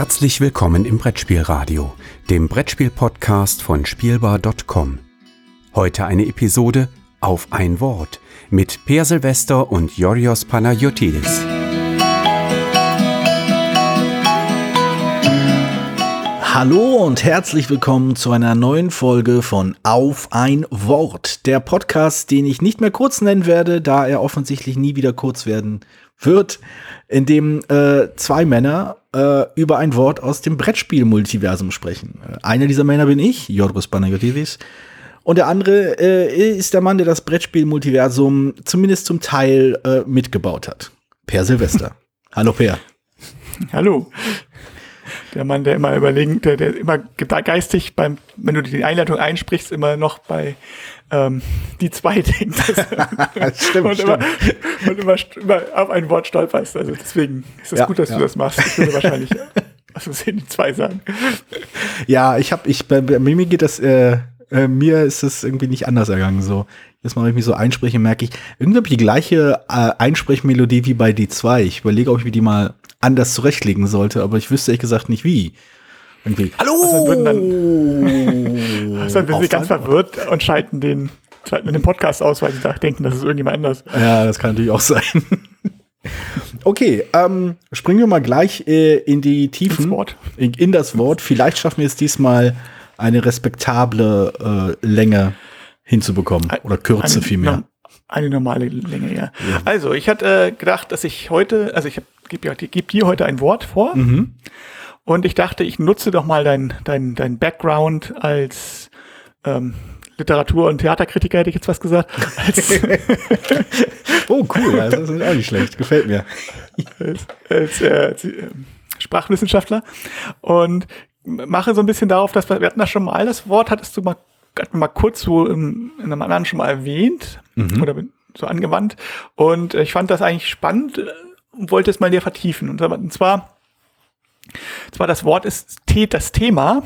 Herzlich willkommen im Brettspielradio, dem Brettspiel-Podcast von Spielbar.com. Heute eine Episode auf ein Wort mit Per Silvester und Yorios Panayotidis. Hallo und herzlich willkommen zu einer neuen Folge von Auf ein Wort, der Podcast, den ich nicht mehr kurz nennen werde, da er offensichtlich nie wieder kurz werden wird, in dem äh, zwei Männer äh, über ein Wort aus dem Brettspiel-Multiversum sprechen. Äh, einer dieser Männer bin ich, Jorgos Panagiotis, und der andere äh, ist der Mann, der das Brettspiel-Multiversum zumindest zum Teil äh, mitgebaut hat. Per Silvester. Hallo Per. Hallo der Mann, der immer überlegen, der, der immer geistig beim, wenn du die Einleitung einsprichst, immer noch bei ähm, die zwei denkt. stimmt, und, stimmt. Immer, und immer, immer auf ein Wort stolperst. Also deswegen ist es ja, gut, dass ja. du das machst. Ich würde wahrscheinlich was sehen die zwei sagen. Ja, ich habe, ich bei, bei mir geht das, äh, äh, mir ist es irgendwie nicht anders ergangen. So, jetzt mal, wenn ich mich so einspreche, merke ich, irgendwie habe ich die gleiche äh, Einsprechmelodie wie bei D2. Ich überlege, ob ich mir die mal anders zurechtlegen sollte, aber ich wüsste ehrlich gesagt nicht wie. Irgendwie. Hallo! Also dann, also dann sind sie ganz verwirrt und schalten den, schalten den Podcast aus, weil sie denken, das ist irgendjemand anders. Ja, das kann natürlich auch sein. okay, ähm, springen wir mal gleich äh, in die Tiefen. Wort. In, in, das Wort. Vielleicht schaffen wir es diesmal eine respektable äh, Länge hinzubekommen. Oder Kürze vielmehr. Eine normale Länge, ja. ja. Also, ich hatte äh, gedacht, dass ich heute, also ich habe gebe ja, geb dir heute ein Wort vor. Mhm. Und ich dachte, ich nutze doch mal dein, dein, dein Background als ähm, Literatur- und Theaterkritiker, hätte ich jetzt was gesagt. oh, cool, das ist auch nicht schlecht, gefällt mir. Als, als, äh, als äh, Sprachwissenschaftler. Und mache so ein bisschen darauf, dass wir, wir hatten das schon mal, das Wort hattest du mal, hatten mal kurz so in, in einem anderen schon mal erwähnt mhm. oder so angewandt. Und ich fand das eigentlich spannend, und wollte es mal näher vertiefen. Und zwar, zwar das Wort ist das Thema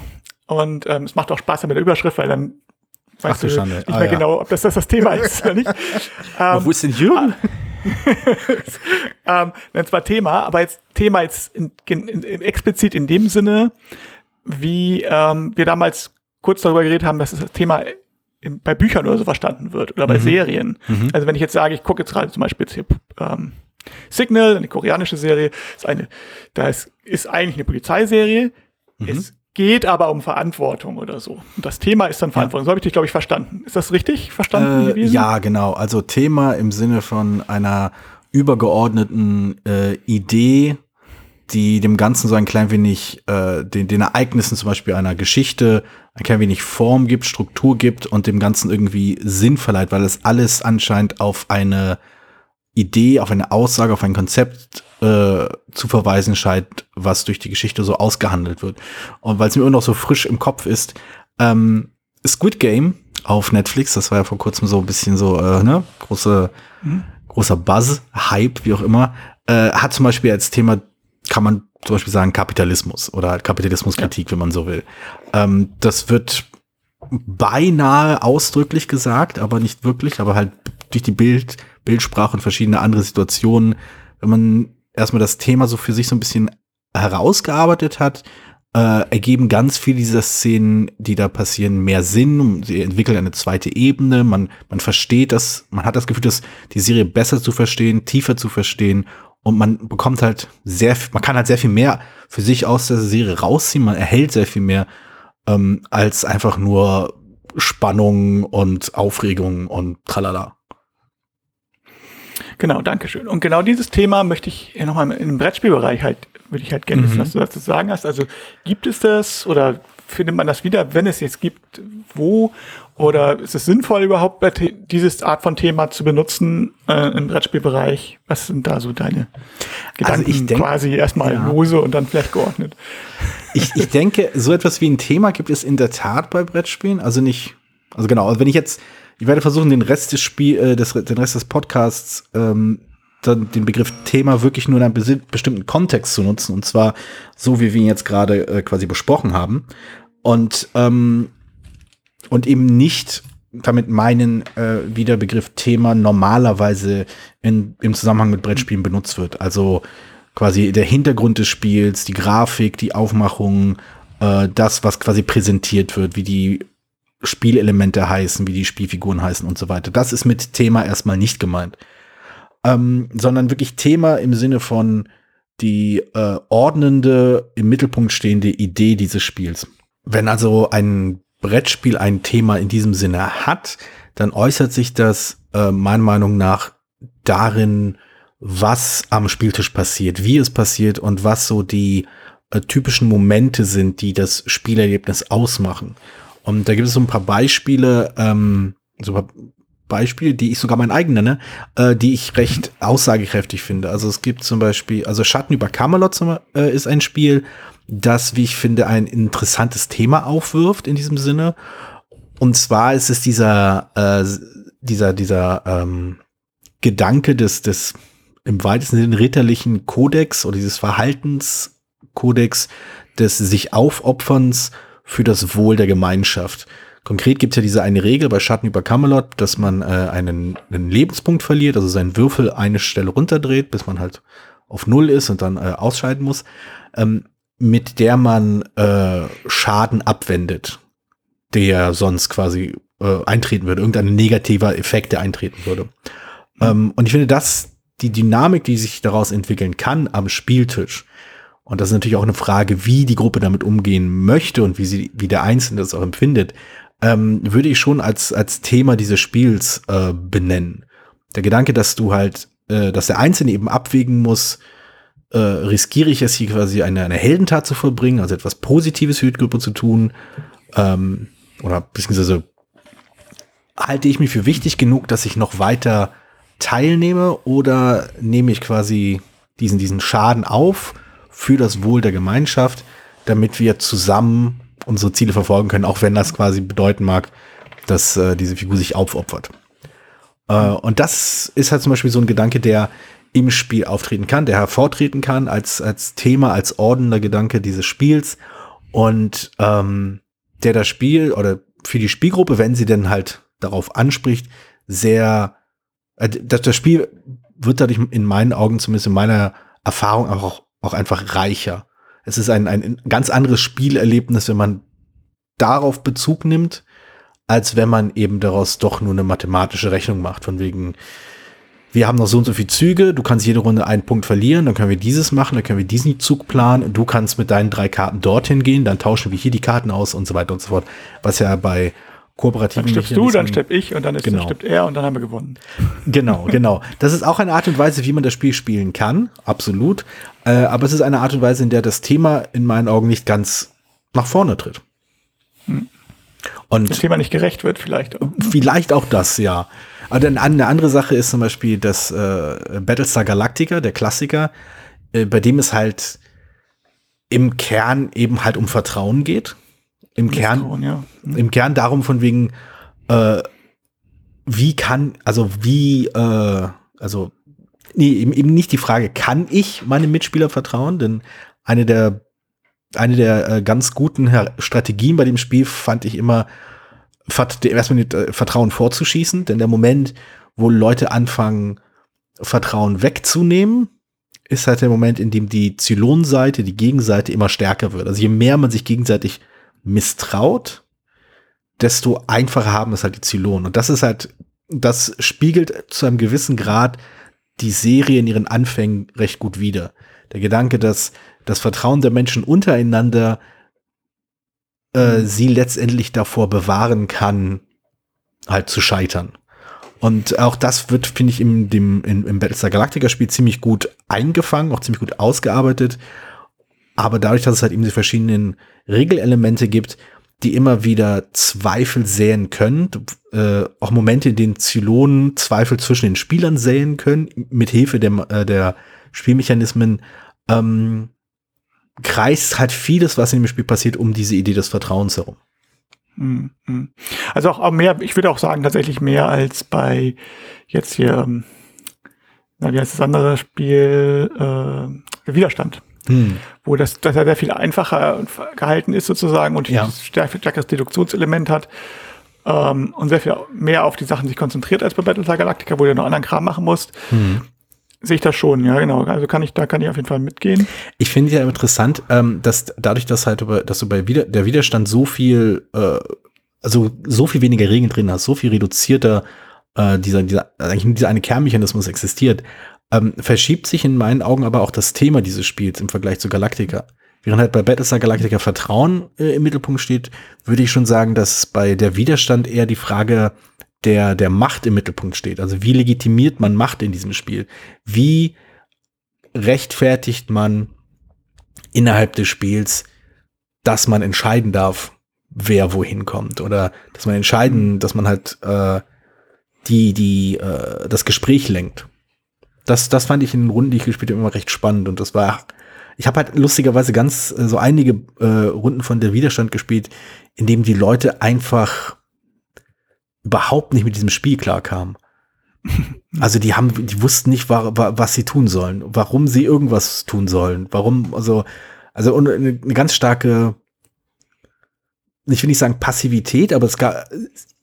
und ähm, es macht auch Spaß mit der Überschrift, weil dann weißt du, du nicht ah, mehr ja. genau, ob das, das das Thema ist oder nicht. ähm, wo ist denn Jürgen? ähm, dann zwar Thema, aber jetzt Thema jetzt in, in, in, explizit in dem Sinne, wie ähm, wir damals kurz darüber geredet haben, dass das Thema in, bei Büchern oder so verstanden wird oder bei mhm. Serien. Mhm. Also wenn ich jetzt sage, ich gucke jetzt gerade zum Beispiel jetzt hier, ähm, Signal, eine koreanische Serie, ist eine, da ist, ist eigentlich eine Polizeiserie. Mhm. Es geht aber um Verantwortung oder so. Und das Thema ist dann Verantwortung. Ja. So habe ich dich, glaube ich, verstanden. Ist das richtig verstanden äh, gewesen? Ja, genau. Also Thema im Sinne von einer übergeordneten äh, Idee, die dem Ganzen so ein klein wenig, äh, den, den Ereignissen zum Beispiel einer Geschichte ein klein wenig Form gibt, Struktur gibt und dem Ganzen irgendwie Sinn verleiht, weil es alles anscheinend auf eine Idee, auf eine Aussage, auf ein Konzept äh, zu verweisen scheint, was durch die Geschichte so ausgehandelt wird. Und weil es mir immer noch so frisch im Kopf ist, ähm, Squid Game auf Netflix, das war ja vor kurzem so ein bisschen so, äh, ne, große, mhm. großer Buzz, Hype, wie auch immer, äh, hat zum Beispiel als Thema, kann man zum Beispiel sagen, Kapitalismus oder halt Kapitalismuskritik, ja. wenn man so will. Ähm, das wird beinahe ausdrücklich gesagt, aber nicht wirklich, aber halt durch die Bild, Bildsprache und verschiedene andere Situationen, wenn man erstmal das Thema so für sich so ein bisschen herausgearbeitet hat, äh, ergeben ganz viele dieser Szenen, die da passieren, mehr Sinn. Sie entwickeln eine zweite Ebene. Man, man versteht das, man hat das Gefühl, dass die Serie besser zu verstehen, tiefer zu verstehen. Und man bekommt halt sehr, man kann halt sehr viel mehr für sich aus der Serie rausziehen. Man erhält sehr viel mehr ähm, als einfach nur Spannung und Aufregung und tralala. Genau, danke schön. Und genau dieses Thema möchte ich nochmal im Brettspielbereich halt, würde ich halt gerne wissen, mhm. was du dazu sagen hast. Also gibt es das oder findet man das wieder, wenn es jetzt gibt, wo? Oder ist es sinnvoll überhaupt, dieses Art von Thema zu benutzen äh, im Brettspielbereich? Was sind da so deine Gedanken also ich denk, quasi erstmal ja. lose und dann vielleicht geordnet? Ich, ich denke, so etwas wie ein Thema gibt es in der Tat bei Brettspielen. Also nicht, also genau, also wenn ich jetzt ich werde versuchen, den Rest des Spiel, äh, des, den Rest des Podcasts, ähm, dann den Begriff Thema wirklich nur in einem bestimmten Kontext zu nutzen. Und zwar so, wie wir ihn jetzt gerade äh, quasi besprochen haben. Und, ähm, und eben nicht damit meinen, äh, wie der Begriff Thema normalerweise in, im Zusammenhang mit Brettspielen benutzt wird. Also quasi der Hintergrund des Spiels, die Grafik, die Aufmachung, äh, das, was quasi präsentiert wird, wie die Spielelemente heißen, wie die Spielfiguren heißen und so weiter. Das ist mit Thema erstmal nicht gemeint. Ähm, sondern wirklich Thema im Sinne von die äh, ordnende, im Mittelpunkt stehende Idee dieses Spiels. Wenn also ein Brettspiel ein Thema in diesem Sinne hat, dann äußert sich das äh, meiner Meinung nach darin, was am Spieltisch passiert, wie es passiert und was so die äh, typischen Momente sind, die das Spielerlebnis ausmachen. Und da gibt es so ein paar Beispiele, ähm, so ein paar Beispiele, die ich sogar mein eigen nenne, äh, die ich recht aussagekräftig finde. Also es gibt zum Beispiel, also Schatten über Camelot zum, äh, ist ein Spiel, das, wie ich finde, ein interessantes Thema aufwirft in diesem Sinne. Und zwar ist es dieser, äh, dieser, dieser ähm, Gedanke des, des im weitesten Sinne ritterlichen Kodex oder dieses Verhaltenskodex des sich Aufopferns für das Wohl der Gemeinschaft. Konkret gibt es ja diese eine Regel bei Schatten über Camelot, dass man äh, einen, einen Lebenspunkt verliert, also seinen Würfel eine Stelle runterdreht, bis man halt auf Null ist und dann äh, ausscheiden muss, ähm, mit der man äh, Schaden abwendet, der sonst quasi äh, eintreten würde, irgendein negativer Effekt, der eintreten würde. Mhm. Ähm, und ich finde, dass die Dynamik, die sich daraus entwickeln kann am Spieltisch, und das ist natürlich auch eine Frage, wie die Gruppe damit umgehen möchte und wie sie, wie der Einzelne das auch empfindet, ähm, würde ich schon als, als Thema dieses Spiels äh, benennen. Der Gedanke, dass du halt, äh, dass der Einzelne eben abwägen muss, äh, riskiere ich es hier quasi eine, eine Heldentat zu vollbringen, also etwas Positives für die Gruppe zu tun, ähm, oder beziehungsweise halte ich mich für wichtig genug, dass ich noch weiter teilnehme oder nehme ich quasi diesen, diesen Schaden auf für das Wohl der Gemeinschaft, damit wir zusammen unsere Ziele verfolgen können, auch wenn das quasi bedeuten mag, dass äh, diese Figur sich aufopfert. Äh, und das ist halt zum Beispiel so ein Gedanke, der im Spiel auftreten kann, der hervortreten kann als, als Thema, als ordender Gedanke dieses Spiels und ähm, der das Spiel oder für die Spielgruppe, wenn sie denn halt darauf anspricht, sehr, äh, das, das Spiel wird dadurch in meinen Augen, zumindest in meiner Erfahrung, auch, auch einfach reicher es ist ein, ein ganz anderes Spielerlebnis, wenn man darauf Bezug nimmt, als wenn man eben daraus doch nur eine mathematische Rechnung macht. Von wegen, wir haben noch so und so viele Züge, du kannst jede Runde einen Punkt verlieren, dann können wir dieses machen, dann können wir diesen Zug planen, du kannst mit deinen drei Karten dorthin gehen, dann tauschen wir hier die Karten aus und so weiter und so fort. Was ja bei kooperativen Dann stirbst du, dann stepp ich und dann ist genau. stirbt er und dann haben wir gewonnen. Genau, genau. Das ist auch eine Art und Weise, wie man das Spiel spielen kann, absolut. Äh, aber es ist eine Art und Weise, in der das Thema in meinen Augen nicht ganz nach vorne tritt. Hm. Und das Thema nicht gerecht wird, vielleicht. Auch. Vielleicht auch das, ja. Aber dann eine andere Sache ist zum Beispiel das äh, Battlestar Galactica, der Klassiker, äh, bei dem es halt im Kern eben halt um Vertrauen geht im Kern, ja. mhm. im Kern darum von wegen, äh, wie kann, also wie, äh, also nee, eben, nicht die Frage, kann ich meinem Mitspieler vertrauen? Denn eine der eine der äh, ganz guten Strategien bei dem Spiel fand ich immer, erstmal mit äh, Vertrauen vorzuschießen, denn der Moment, wo Leute anfangen, Vertrauen wegzunehmen, ist halt der Moment, in dem die Zylonseite, die Gegenseite immer stärker wird. Also je mehr man sich gegenseitig misstraut, desto einfacher haben es halt die Zylonen. Und das ist halt, das spiegelt zu einem gewissen Grad die Serie in ihren Anfängen recht gut wider. Der Gedanke, dass das Vertrauen der Menschen untereinander äh, mhm. sie letztendlich davor bewahren kann, halt zu scheitern. Und auch das wird, finde ich, im, dem, in, im Battlestar Galactica Spiel ziemlich gut eingefangen, auch ziemlich gut ausgearbeitet. Aber dadurch, dass es halt eben die verschiedenen Regelelemente gibt, die immer wieder Zweifel säen können, äh, auch Momente, in denen Zylonen Zweifel zwischen den Spielern säen können, mit Hilfe der, äh, der Spielmechanismen, ähm, kreist halt vieles, was in dem Spiel passiert, um diese Idee des Vertrauens herum. Hm, hm. Also auch mehr, ich würde auch sagen, tatsächlich mehr als bei jetzt hier, ähm, na, wie heißt das andere Spiel, äh, Widerstand hm. wo das, das ja sehr viel einfacher gehalten ist sozusagen und ja. stärkeres Deduktionselement hat ähm, und sehr viel mehr auf die Sachen sich konzentriert als bei Battlestar Galactica, wo du noch anderen Kram machen musst. Hm. sehe ich das schon, ja, genau. Also kann ich, da kann ich auf jeden Fall mitgehen. Ich finde ja interessant, ähm, dass dadurch, dass halt, über, dass du bei Wider der Widerstand so viel, äh, also so viel weniger Regeln drin hast, so viel reduzierter äh, dieser, dieser, eigentlich dieser eine Kernmechanismus existiert, ähm, verschiebt sich in meinen Augen aber auch das Thema dieses Spiels im Vergleich zu Galactica. Während halt bei Battlestar Galactica Vertrauen äh, im Mittelpunkt steht, würde ich schon sagen, dass bei der Widerstand eher die Frage der, der Macht im Mittelpunkt steht. Also wie legitimiert man Macht in diesem Spiel? Wie rechtfertigt man innerhalb des Spiels, dass man entscheiden darf, wer wohin kommt? Oder dass man entscheiden, dass man halt äh, die, die, äh, das Gespräch lenkt. Das, das fand ich in den Runden, die ich gespielt habe, immer recht spannend. Und das war, ich habe halt lustigerweise ganz äh, so einige äh, Runden von der Widerstand gespielt, in dem die Leute einfach überhaupt nicht mit diesem Spiel klarkamen. Also die haben, die wussten nicht, wa, wa, was sie tun sollen, warum sie irgendwas tun sollen, warum, also, also eine, eine ganz starke, ich will nicht sagen Passivität, aber es gab,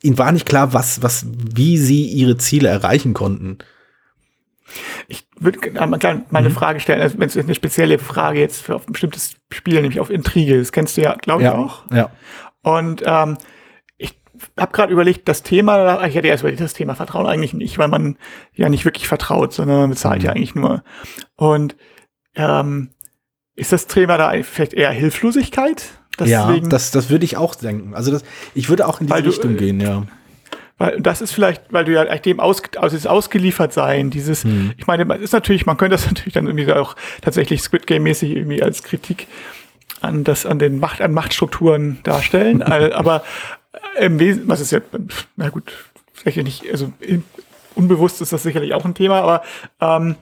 ihnen war nicht klar, was, was, wie sie ihre Ziele erreichen konnten. Ich würde gerne meine mhm. Frage stellen, also wenn es eine spezielle Frage jetzt für ein bestimmtes Spiel, nämlich auf Intrige, das kennst du ja, glaube ich, ja, auch. Ja. Und ähm, ich habe gerade überlegt, das Thema, ich hätte erst überlegt, das Thema Vertrauen eigentlich nicht, weil man ja nicht wirklich vertraut, sondern man bezahlt mhm. ja eigentlich nur. Und ähm, ist das Thema da vielleicht eher Hilflosigkeit? Deswegen, ja, das, das würde ich auch denken. Also das, ich würde auch in diese Richtung du, gehen, ja. Weil das ist vielleicht, weil du ja dem aus, also dieses ausgeliefert sein, dieses, hm. ich meine, ist natürlich, man könnte das natürlich dann irgendwie auch tatsächlich Squid Game mäßig irgendwie als Kritik an das, an den Macht, an Machtstrukturen darstellen. aber im Wesentlichen, was ist ja, na gut, vielleicht nicht, also unbewusst ist das sicherlich auch ein Thema, aber ähm,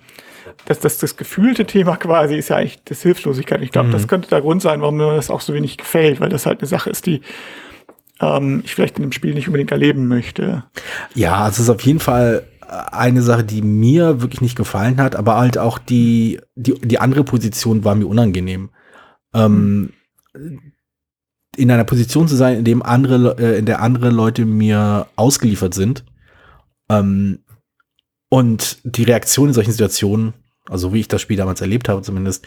das, das, das gefühlte Thema quasi ist ja eigentlich das Hilflosigkeit. Ich glaube, mhm. das könnte der Grund sein, warum mir das auch so wenig gefällt, weil das halt eine Sache ist, die ähm, ich vielleicht in dem Spiel nicht unbedingt erleben möchte. Ja, es ist auf jeden Fall eine Sache, die mir wirklich nicht gefallen hat, aber halt auch die, die, die andere Position war mir unangenehm. Ähm, in einer Position zu sein, in dem andere, äh, in der andere Leute mir ausgeliefert sind. Ähm, und die Reaktion in solchen Situationen, also wie ich das Spiel damals erlebt habe zumindest,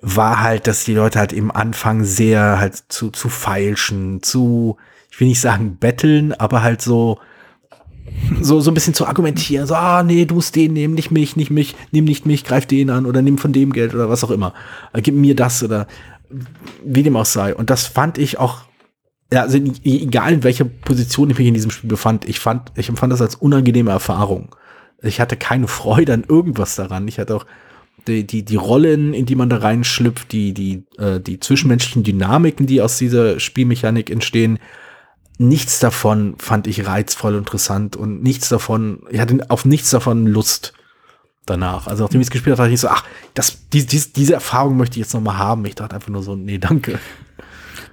war halt, dass die Leute halt im Anfang sehr halt zu, zu feilschen, zu, ich will nicht sagen betteln, aber halt so, so, so ein bisschen zu argumentieren, so, ah, nee, du musst den nehmen, nicht mich, nicht mich, nimm nicht mich, greif den an oder nimm von dem Geld oder was auch immer. Äh, gib mir das oder wie dem auch sei. Und das fand ich auch, ja, also egal in welcher Position ich mich in diesem Spiel befand, ich fand, ich empfand das als unangenehme Erfahrung. Ich hatte keine Freude an irgendwas daran. Ich hatte auch die, die, die Rollen, in die man da reinschlüpft, die, die, äh, die zwischenmenschlichen Dynamiken, die aus dieser Spielmechanik entstehen, nichts davon fand ich reizvoll interessant und nichts davon, ich hatte auf nichts davon Lust danach. Also nachdem ich es gespielt habe, dachte ich so, ach, das, die, die, diese Erfahrung möchte ich jetzt noch mal haben. Ich dachte einfach nur so, nee, danke.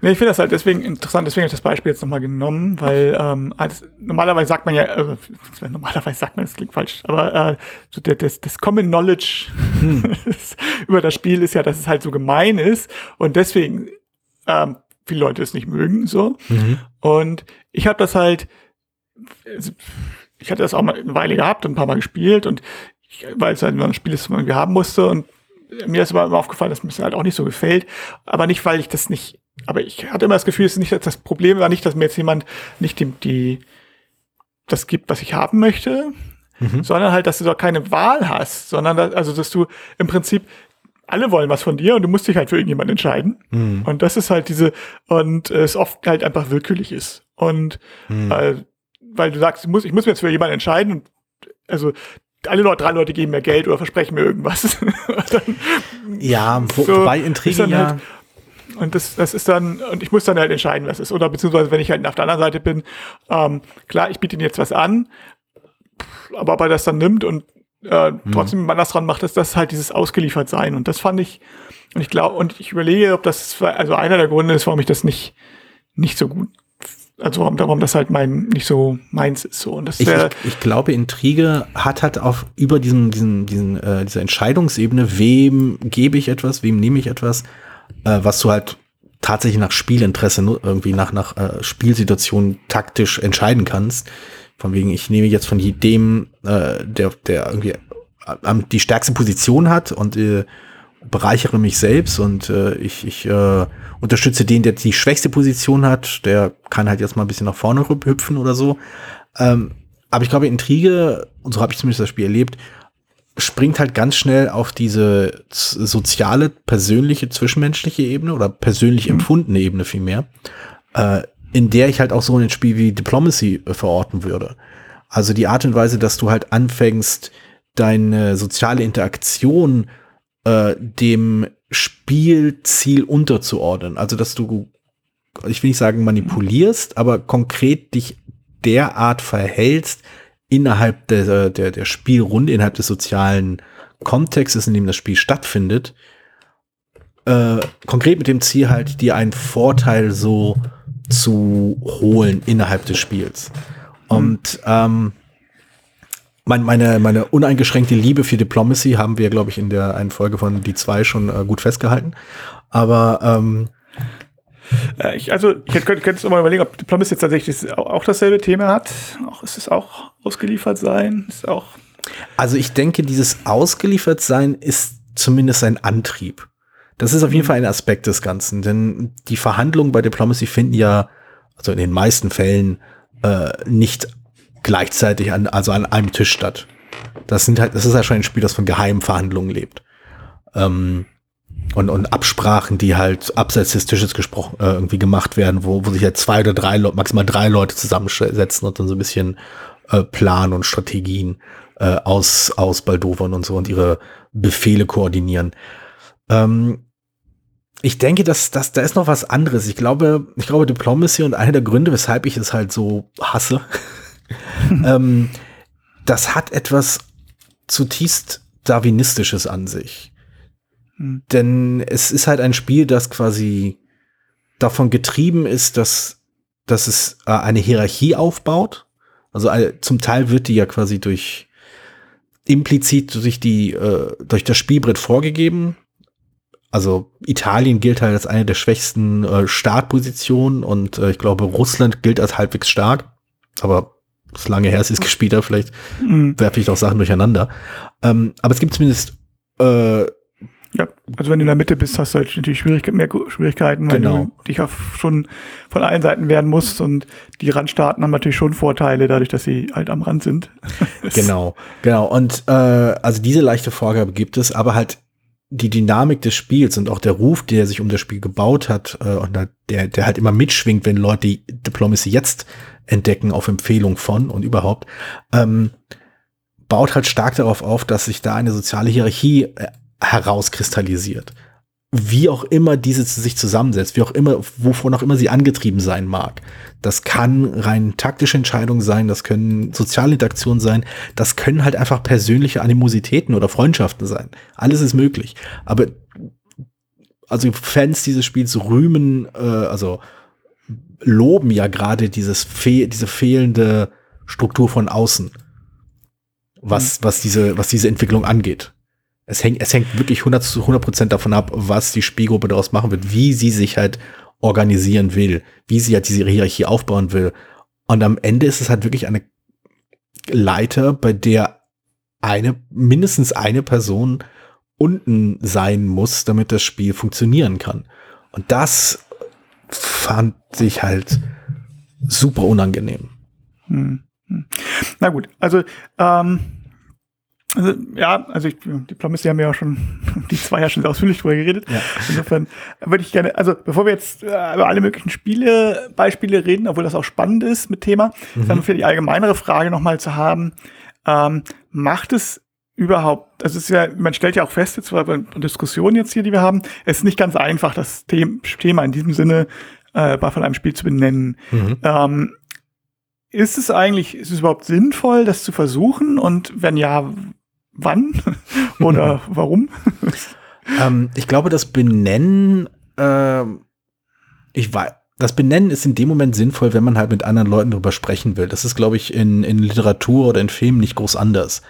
Nee, ich finde das halt deswegen interessant, deswegen habe ich das Beispiel jetzt nochmal genommen, weil ähm, als, normalerweise sagt man ja, äh, normalerweise sagt man, das klingt falsch, aber äh, so der, das, das Common Knowledge hm. über das Spiel ist ja, dass es halt so gemein ist und deswegen ähm, viele Leute es nicht mögen. so. Mhm. Und ich habe das halt, ich hatte das auch mal eine Weile gehabt und ein paar Mal gespielt und ich, weil es halt ein Spiel ist, das man irgendwie haben musste und mir ist aber immer aufgefallen, dass mir das halt auch nicht so gefällt. Aber nicht, weil ich das nicht, aber ich hatte immer das Gefühl, es ist nicht, das Problem war nicht, dass mir jetzt jemand nicht die, die das gibt, was ich haben möchte, mhm. sondern halt, dass du doch keine Wahl hast, sondern dass, also, dass du im Prinzip alle wollen was von dir und du musst dich halt für irgendjemanden entscheiden. Mhm. Und das ist halt diese, und es oft halt einfach willkürlich ist. Und mhm. äh, weil du sagst, ich muss, ich muss mir jetzt für jemanden entscheiden und also alle Leute, drei Leute geben mir Geld oder versprechen mir irgendwas. dann, ja, wo, so, wobei Intrige ja. Halt, und das, das ist dann, und ich muss dann halt entscheiden, was ist. Oder beziehungsweise, wenn ich halt auf der anderen Seite bin, ähm, klar, ich biete ihnen jetzt was an, aber ob er das dann nimmt und äh, mhm. trotzdem man das dran macht, ist das halt dieses ausgeliefert sein. Und das fand ich, und ich glaube, und ich überlege, ob das also einer der Gründe ist, warum ich das nicht, nicht so gut also warum, warum das halt mein nicht so meins ist so und das ich, ich, ich glaube Intrige hat halt auf über diesen diesen diesen äh, dieser Entscheidungsebene wem gebe ich etwas wem nehme ich etwas äh, was du halt tatsächlich nach Spielinteresse irgendwie nach nach äh, Spielsituation taktisch entscheiden kannst von wegen, ich nehme jetzt von jedem, äh, der, der irgendwie die stärkste Position hat und äh, bereichere mich selbst und äh, ich, ich äh, unterstütze den, der die schwächste Position hat, der kann halt jetzt mal ein bisschen nach vorne hüpfen oder so. Ähm, aber ich glaube, Intrige, und so habe ich zumindest das Spiel erlebt, springt halt ganz schnell auf diese soziale, persönliche, zwischenmenschliche Ebene oder persönlich mhm. empfundene Ebene vielmehr, äh, in der ich halt auch so ein Spiel wie Diplomacy äh, verorten würde. Also die Art und Weise, dass du halt anfängst, deine soziale Interaktion äh, dem Spielziel unterzuordnen. Also dass du, ich will nicht sagen manipulierst, aber konkret dich derart verhältst innerhalb der, der, der Spielrunde, innerhalb des sozialen Kontextes, in dem das Spiel stattfindet, äh, konkret mit dem Ziel halt, dir einen Vorteil so zu holen innerhalb des Spiels. Und ähm, mein, meine, meine uneingeschränkte Liebe für Diplomacy haben wir, glaube ich, in der einen Folge von Die zwei schon äh, gut festgehalten. Aber ähm, äh, ich, also, ich könnte, könntest du mal überlegen, ob Diplomacy jetzt tatsächlich auch dasselbe Thema hat. Auch, ist es auch ausgeliefert sein? Ist auch. Also, ich denke, dieses ausgeliefert sein ist zumindest ein Antrieb. Das ist auf jeden mhm. Fall ein Aspekt des Ganzen, denn die Verhandlungen bei Diplomacy finden ja, also in den meisten Fällen, äh, nicht gleichzeitig an, also an einem Tisch statt. Das sind halt, das ist ja schon ein Spiel, das von geheimen Verhandlungen lebt. Ähm, und, und Absprachen, die halt abseits des Tisches gesprochen, äh, irgendwie gemacht werden, wo, wo sich halt zwei oder drei Leute, maximal drei Leute zusammensetzen und dann so ein bisschen äh, Plan und Strategien äh, aus, aus Baldovern und so und ihre Befehle koordinieren. Ähm, ich denke, dass, dass da ist noch was anderes. Ich glaube, ich glaube, Diplomacy und einer der Gründe, weshalb ich es halt so hasse, ähm, das hat etwas zutiefst Darwinistisches an sich. Hm. Denn es ist halt ein Spiel, das quasi davon getrieben ist, dass, dass es äh, eine Hierarchie aufbaut. Also äh, zum Teil wird die ja quasi durch implizit durch die äh, durch das Spielbrett vorgegeben. Also Italien gilt halt als eine der schwächsten äh, Startpositionen und äh, ich glaube Russland gilt als halbwegs stark. Aber das ist lange her, es ist gespielt habe, vielleicht mhm. werfe ich auch Sachen durcheinander. Ähm, aber es gibt zumindest äh, ja, also wenn du in der Mitte bist, hast du halt natürlich Schwierigkeiten, mehr Schwierigkeiten, weil genau. du dich auf schon von allen Seiten werden musst und die Randstaaten haben natürlich schon Vorteile, dadurch, dass sie halt am Rand sind. genau, genau. Und äh, also diese leichte Vorgabe gibt es, aber halt die Dynamik des Spiels und auch der Ruf, der sich um das Spiel gebaut hat äh, und der, der halt immer mitschwingt, wenn Leute Diplomacy jetzt entdecken auf Empfehlung von und überhaupt, ähm, baut halt stark darauf auf, dass sich da eine soziale Hierarchie äh, herauskristallisiert. Wie auch immer diese sich zusammensetzt, wie auch immer, wovon auch immer sie angetrieben sein mag. Das kann rein taktische Entscheidungen sein, das können soziale Interaktionen sein, das können halt einfach persönliche Animositäten oder Freundschaften sein. Alles ist möglich. Aber also Fans dieses Spiels rühmen, äh, also loben ja gerade dieses fe diese fehlende Struktur von außen, was, mhm. was diese, was diese Entwicklung angeht. Es hängt, es hängt wirklich 100 zu 100 Prozent davon ab, was die Spielgruppe daraus machen wird, wie sie sich halt organisieren will, wie sie halt diese Hierarchie aufbauen will. Und am Ende ist es halt wirklich eine Leiter, bei der eine, mindestens eine Person unten sein muss, damit das Spiel funktionieren kann. Und das fand ich halt super unangenehm. Hm. hm. Na gut, also ähm, also, ja, also ich, Diplomacy haben ja schon, die zwei ja schon ausführlich drüber geredet. Ja. Insofern würde ich gerne, also bevor wir jetzt äh, über alle möglichen Spiele, Beispiele reden, obwohl das auch spannend ist mit Thema, mhm. dann für die allgemeinere Frage nochmal zu haben, ähm, macht es überhaupt, also es ist ja, man stellt ja auch fest, jetzt bei der Diskussion jetzt hier, die wir haben, es ist nicht ganz einfach, das Thema in diesem Sinne äh, von einem Spiel zu benennen. Mhm. Ähm, ist es eigentlich, ist es überhaupt sinnvoll, das zu versuchen? Und wenn ja, wann oder warum? ähm, ich glaube, das Benennen, äh, ich weiß, das Benennen ist in dem Moment sinnvoll, wenn man halt mit anderen Leuten darüber sprechen will. Das ist, glaube ich, in, in Literatur oder in Filmen nicht groß anders.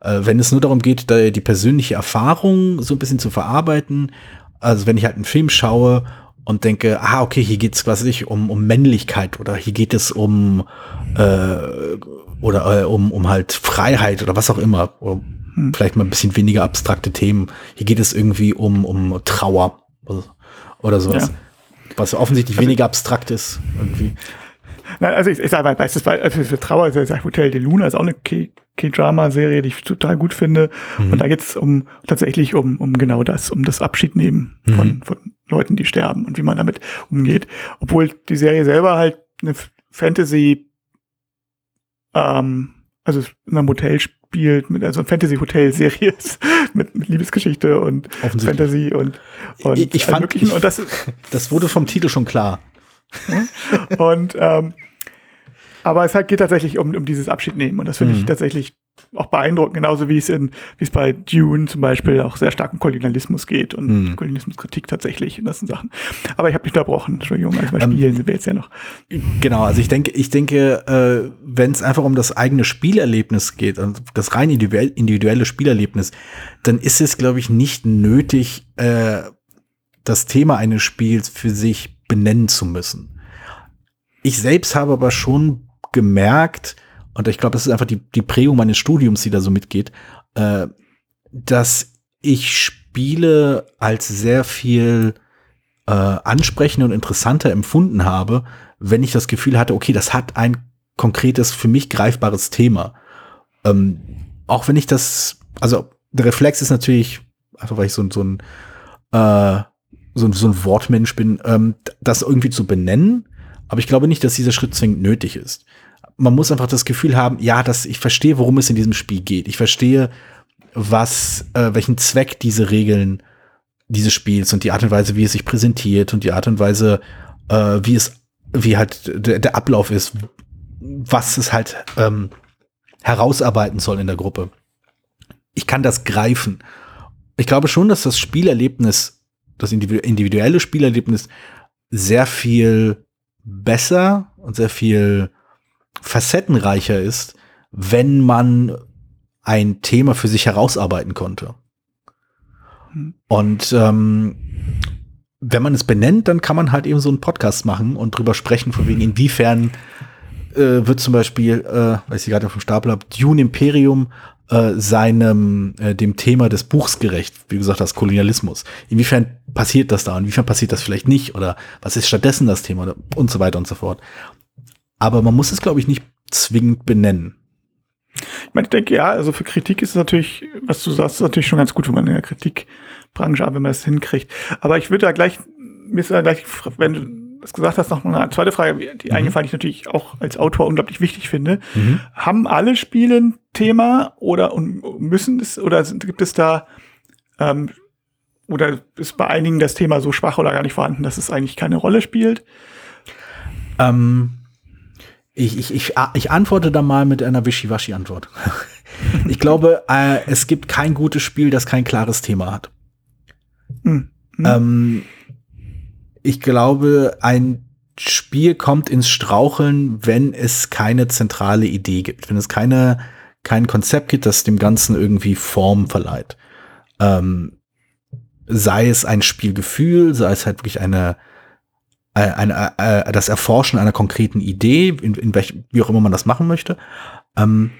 Äh, wenn es nur darum geht, da die persönliche Erfahrung so ein bisschen zu verarbeiten, also wenn ich halt einen Film schaue und denke, ah, okay, hier geht es quasi um, um Männlichkeit oder hier geht es um äh, oder äh, um, um halt Freiheit oder was auch immer, oder hm. vielleicht mal ein bisschen weniger abstrakte Themen. Hier geht es irgendwie um, um Trauer oder sowas. Ja. Was offensichtlich also, weniger abstrakt ist irgendwie. Na, also ich, ich sage mal, weißt du, also für Trauer, also Hotel de Luna ist auch eine K-Drama-Serie, die ich total gut finde. Mhm. Und da geht es um tatsächlich um, um genau das, um das Abschiednehmen mhm. von, von Leuten, die sterben und wie man damit umgeht. Obwohl die Serie selber halt eine Fantasy, ähm, also in einem Hotel spielt, mit also Fantasy-Hotel-Serie ist, mit, mit Liebesgeschichte und Fantasy und, und ich, ich fand, ich, und das, das wurde vom Titel schon klar. und ähm, aber es halt geht tatsächlich um, um dieses Abschiednehmen und das finde mhm. ich tatsächlich auch beeindruckend, genauso wie es in, wie es bei Dune zum Beispiel auch sehr stark um Kolonialismus geht und mhm. Kolonialismuskritik tatsächlich und das sind Sachen. Aber ich habe mich unterbrochen, Entschuldigung, also bei ähm, Spielen sind wir jetzt ja noch. Genau, also ich denke, ich denke, äh, wenn es einfach um das eigene Spielerlebnis geht, und das rein individuelle Spielerlebnis, dann ist es, glaube ich, nicht nötig, äh, das Thema eines Spiels für sich benennen zu müssen. Ich selbst habe aber schon gemerkt, und ich glaube, das ist einfach die, die Prägung meines Studiums, die da so mitgeht, äh, dass ich Spiele als sehr viel äh, ansprechender und interessanter empfunden habe, wenn ich das Gefühl hatte, okay, das hat ein konkretes, für mich greifbares Thema. Ähm, auch wenn ich das, also der Reflex ist natürlich, einfach weil ich so, so ein äh, so, so ein Wortmensch bin, ähm, das irgendwie zu benennen. Aber ich glaube nicht, dass dieser Schritt zwingend nötig ist man muss einfach das Gefühl haben, ja, dass ich verstehe, worum es in diesem Spiel geht. Ich verstehe, was, äh, welchen Zweck diese Regeln dieses Spiels und die Art und Weise, wie es sich präsentiert und die Art und Weise, äh, wie es, wie halt der, der Ablauf ist, was es halt ähm, herausarbeiten soll in der Gruppe. Ich kann das greifen. Ich glaube schon, dass das Spielerlebnis, das individuelle Spielerlebnis sehr viel besser und sehr viel facettenreicher ist, wenn man ein Thema für sich herausarbeiten konnte. Hm. Und ähm, wenn man es benennt, dann kann man halt eben so einen Podcast machen und drüber sprechen, von wegen inwiefern äh, wird zum Beispiel, äh, weiß ich gerade vom Stapel habe, Dune Imperium äh, seinem äh, dem Thema des Buchs gerecht, wie gesagt, das Kolonialismus. Inwiefern passiert das da? Inwiefern passiert das vielleicht nicht? Oder was ist stattdessen das Thema? Und so weiter und so fort. Aber man muss es, glaube ich, nicht zwingend benennen. Ich meine, ich denke, ja, also für Kritik ist es natürlich, was du sagst, ist natürlich schon ganz gut, wenn man in der Kritikbranche arbeitet, wenn man das hinkriegt. Aber ich würde da gleich, mir ist da gleich, wenn du das gesagt hast, noch eine zweite Frage, die mhm. eingefallen ich natürlich auch als Autor unglaublich wichtig finde. Mhm. Haben alle Spiele ein Thema oder müssen es, oder gibt es da, ähm, oder ist bei einigen das Thema so schwach oder gar nicht vorhanden, dass es eigentlich keine Rolle spielt? Ähm, ich, ich, ich, ich antworte da mal mit einer Wischiwaschi-Antwort. ich glaube, äh, es gibt kein gutes Spiel, das kein klares Thema hat. Hm. Hm. Ähm, ich glaube, ein Spiel kommt ins Straucheln, wenn es keine zentrale Idee gibt, wenn es keine, kein Konzept gibt, das dem Ganzen irgendwie Form verleiht. Ähm, sei es ein Spielgefühl, sei es halt wirklich eine, äh, ein, äh, das Erforschen einer konkreten Idee, in, in welch, wie auch immer man das machen möchte. Ähm,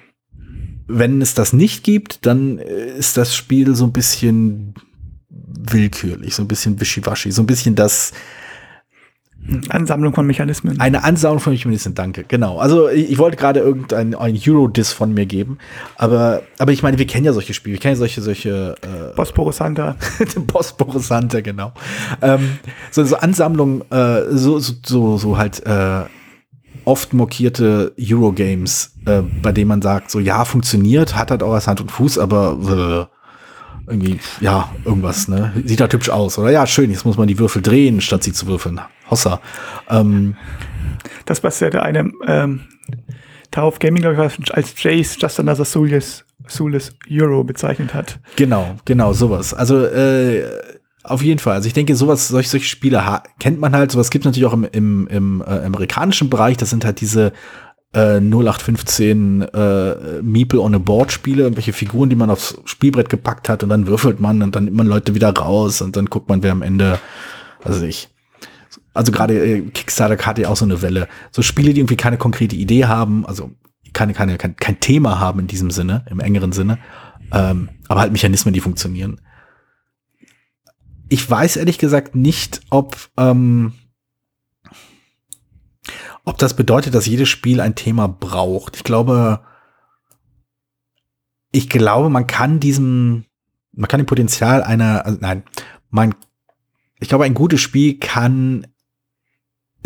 wenn es das nicht gibt, dann ist das Spiel so ein bisschen willkürlich, so ein bisschen wischiwaschi, so ein bisschen das, Ansammlung von Mechanismen. Eine Ansammlung von Mechanismen, danke. Genau. Also ich, ich wollte gerade irgendein ein Euro-Diss von mir geben, aber, aber ich meine, wir kennen ja solche Spiele, wir kennen ja solche, solche äh, Bosporus Hunter. Bosporus Hunter, genau. Ähm, so, so Ansammlungen, äh, so, so, so, so halt äh, oft mokierte Eurogames, äh, bei denen man sagt, so ja, funktioniert, hat halt auch als Hand und Fuß, aber äh, irgendwie, ja, irgendwas, ne? Sieht halt hübsch aus, oder? Ja, schön, jetzt muss man die Würfel drehen, statt sie zu würfeln. Hossa. Ähm, das, was ja der eine ähm, Darauf Gaming, glaube ich, als Jace Just Another Soulless, Soulless Euro bezeichnet hat. Genau, genau, sowas. Also, äh, auf jeden Fall. Also ich denke, sowas, solche, solche Spiele kennt man halt. Sowas gibt es natürlich auch im, im, im äh, amerikanischen Bereich. Das sind halt diese äh, 0815 äh, Meeple on a Board Spiele, irgendwelche Figuren, die man aufs Spielbrett gepackt hat und dann würfelt man und dann nimmt man Leute wieder raus und dann guckt man, wer am Ende, also ich, also gerade äh, Kickstarter hatte ja auch so eine Welle. So Spiele, die irgendwie keine konkrete Idee haben, also keine, keine, kein, kein Thema haben in diesem Sinne, im engeren Sinne, Ähm, aber halt Mechanismen, die funktionieren. Ich weiß ehrlich gesagt nicht, ob, ähm, ob das bedeutet, dass jedes Spiel ein Thema braucht. Ich glaube, ich glaube, man kann diesem, man kann dem Potenzial einer, also nein, man, ich glaube, ein gutes Spiel kann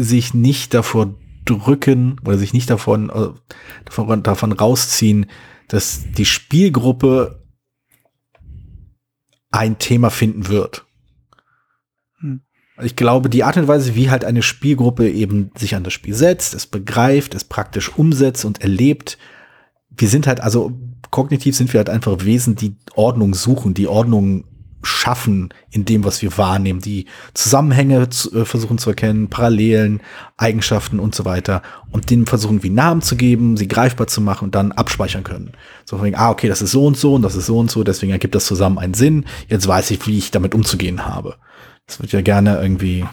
sich nicht davor drücken oder sich nicht davon, äh, davon, davon rausziehen, dass die Spielgruppe ein Thema finden wird. Hm. Ich glaube, die Art und Weise, wie halt eine Spielgruppe eben sich an das Spiel setzt, es begreift, es praktisch umsetzt und erlebt, wir sind halt, also kognitiv sind wir halt einfach Wesen, die Ordnung suchen, die Ordnung schaffen in dem, was wir wahrnehmen, die Zusammenhänge zu, äh, versuchen zu erkennen, Parallelen, Eigenschaften und so weiter und denen versuchen wie Namen zu geben, sie greifbar zu machen und dann abspeichern können. So von wegen, ah, okay, das ist so und so und das ist so und so, deswegen ergibt das zusammen einen Sinn, jetzt weiß ich, wie ich damit umzugehen habe. Das wird ja gerne irgendwie,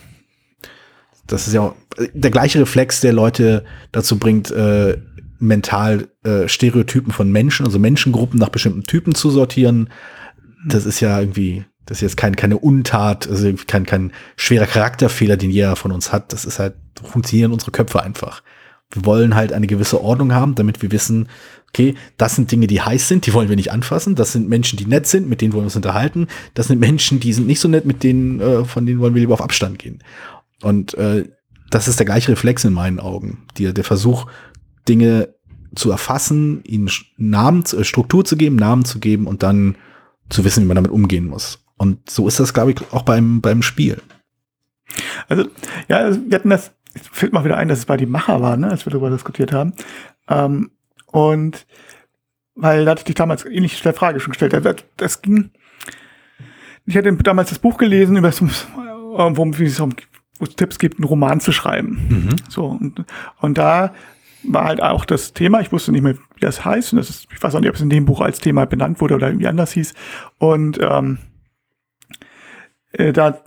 das ist ja der gleiche Reflex, der Leute dazu bringt, äh, mental äh, Stereotypen von Menschen, also Menschengruppen nach bestimmten Typen zu sortieren. Das ist ja irgendwie, das ist jetzt kein, keine Untat, also kein, kein schwerer Charakterfehler, den jeder von uns hat. Das ist halt, funktionieren unsere Köpfe einfach. Wir wollen halt eine gewisse Ordnung haben, damit wir wissen, okay, das sind Dinge, die heiß sind, die wollen wir nicht anfassen. Das sind Menschen, die nett sind, mit denen wollen wir uns unterhalten. Das sind Menschen, die sind nicht so nett, mit denen, äh, von denen wollen wir lieber auf Abstand gehen. Und äh, das ist der gleiche Reflex in meinen Augen. Die, der Versuch, Dinge zu erfassen, ihnen Namen, äh, Struktur zu geben, Namen zu geben und dann zu wissen, wie man damit umgehen muss. Und so ist das, glaube ich, auch beim, beim Spiel. Also, ja, also wir hatten das, fällt mal wieder ein, dass es bei die Macher war, ne, als wir darüber diskutiert haben. Ähm, und weil da hatte ich dich damals ähnlich der Frage schon gestellt. Das, das ging, ich hatte damals das Buch gelesen, über das, worum, wie es um wo es Tipps gibt, einen Roman zu schreiben. Mhm. So, und, und da war halt auch das Thema. Ich wusste nicht mehr, wie das heißt. Und das ist, ich weiß auch nicht, ob es in dem Buch als Thema benannt wurde oder irgendwie anders hieß. Und ähm, äh, da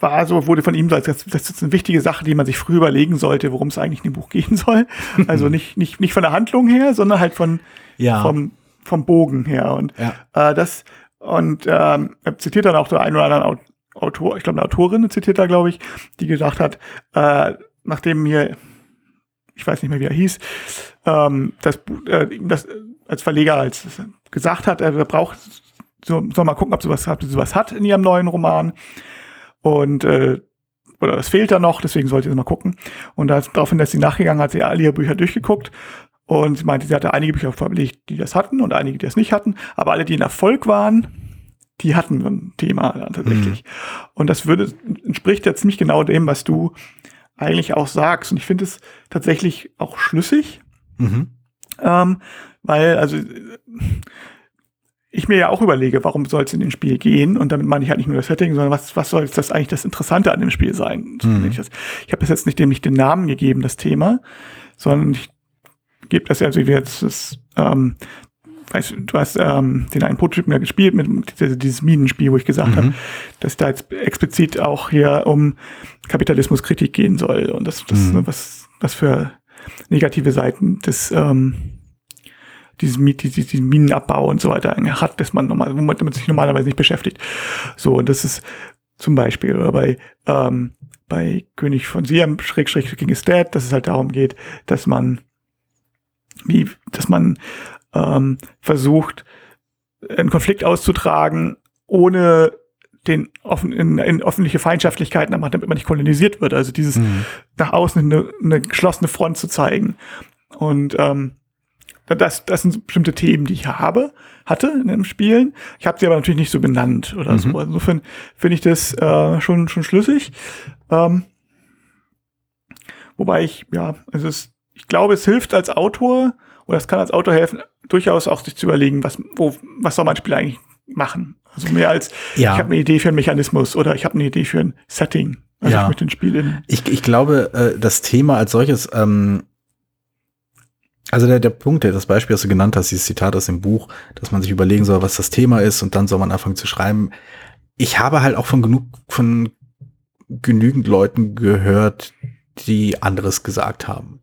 war so, wurde von ihm gesagt, das, das ist eine wichtige Sache, die man sich früh überlegen sollte, worum es eigentlich in dem Buch gehen soll. Also nicht, nicht, nicht von der Handlung her, sondern halt von, ja. vom, vom Bogen her. Und ja. äh, das, und ähm, er zitiert dann auch der ein oder anderen Autor, ich glaube eine Autorin zitiert da, glaube ich, die gesagt hat, äh, nachdem hier ich weiß nicht mehr, wie er hieß, ähm, das, äh, das als Verleger als gesagt hat, er braucht, so, soll mal gucken, ob sie was, ob sie was hat in ihrem neuen Roman. Und äh, oder das fehlt da noch, deswegen sollte sie mal gucken. Und daraufhin ist sie nachgegangen, hat sie alle ihre Bücher durchgeguckt und sie meinte, sie hatte einige Bücher verlegt, die das hatten und einige, die das nicht hatten, aber alle, die in Erfolg waren, die hatten ein Thema tatsächlich. Mhm. Und das würde, entspricht ja ziemlich genau dem, was du eigentlich auch sagst. Und ich finde es tatsächlich auch schlüssig, mhm. ähm, weil, also ich mir ja auch überlege, warum soll es in dem Spiel gehen? Und damit meine ich halt nicht nur das Setting, sondern was, was soll das eigentlich das Interessante an dem Spiel sein? Mhm. Ich, ich habe das jetzt nicht dem nicht den Namen gegeben, das Thema, sondern ich gebe das ja, also wie jetzt das, ähm, weißt, du hast ähm, den einen Prototypen ja gespielt mit, mit dieses Minenspiel, wo ich gesagt mhm. habe, dass da jetzt explizit auch hier um Kapitalismuskritik gehen soll und das, das mhm. was, was für negative Seiten des ähm, dieses, dieses, diesen Minenabbau und so weiter hat, dass man normal, womit man sich normalerweise nicht beschäftigt. So, und das ist zum Beispiel oder bei ähm, bei König von Siam, Schrägstrich King is Dead, dass es halt darum geht, dass man wie, dass man ähm, versucht, einen Konflikt auszutragen, ohne den offen, in, in öffentliche Feindschaftslichkeiten machen, damit man nicht kolonisiert wird. Also dieses mhm. nach außen eine, eine geschlossene Front zu zeigen. Und ähm, das, das sind bestimmte Themen, die ich habe, hatte in den Spielen. Ich habe sie aber natürlich nicht so benannt oder mhm. so. Insofern finde ich das äh, schon, schon schlüssig. Ähm, wobei ich, ja, es ist, ich glaube, es hilft als Autor, oder es kann als Autor helfen, durchaus auch sich zu überlegen, was, wo, was soll mein Spiel eigentlich machen. Also mehr als, ja. ich habe eine Idee für einen Mechanismus oder ich habe eine Idee für ein Setting. Also ja. ich möchte ein Spiel in. Ich, ich glaube, äh, das Thema als solches, ähm, also der, der Punkt, der das Beispiel, das du genannt hast, dieses Zitat aus dem Buch, dass man sich überlegen soll, was das Thema ist und dann soll man anfangen zu schreiben. Ich habe halt auch von genug, von genügend Leuten gehört, die anderes gesagt haben.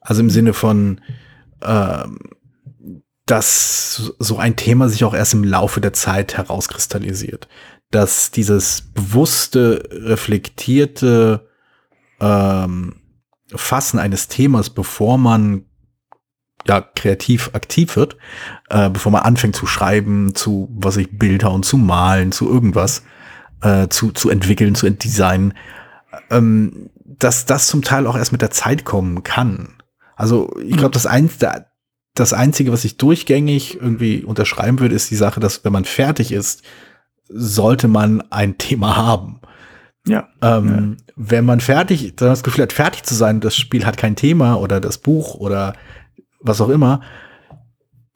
Also im Sinne von, ähm, dass so ein Thema sich auch erst im Laufe der Zeit herauskristallisiert. Dass dieses bewusste, reflektierte ähm, Fassen eines Themas, bevor man ja kreativ aktiv wird, äh, bevor man anfängt zu schreiben, zu was ich Bilder und zu malen, zu irgendwas, äh, zu zu entwickeln, zu designen, ähm, dass das zum Teil auch erst mit der Zeit kommen kann. Also ich glaube, das eins der das Einzige, was ich durchgängig irgendwie unterschreiben würde, ist die Sache, dass wenn man fertig ist, sollte man ein Thema haben. Ja. Ähm, ja. Wenn man fertig, dann das Gefühl hat, fertig zu sein, das Spiel hat kein Thema oder das Buch oder was auch immer,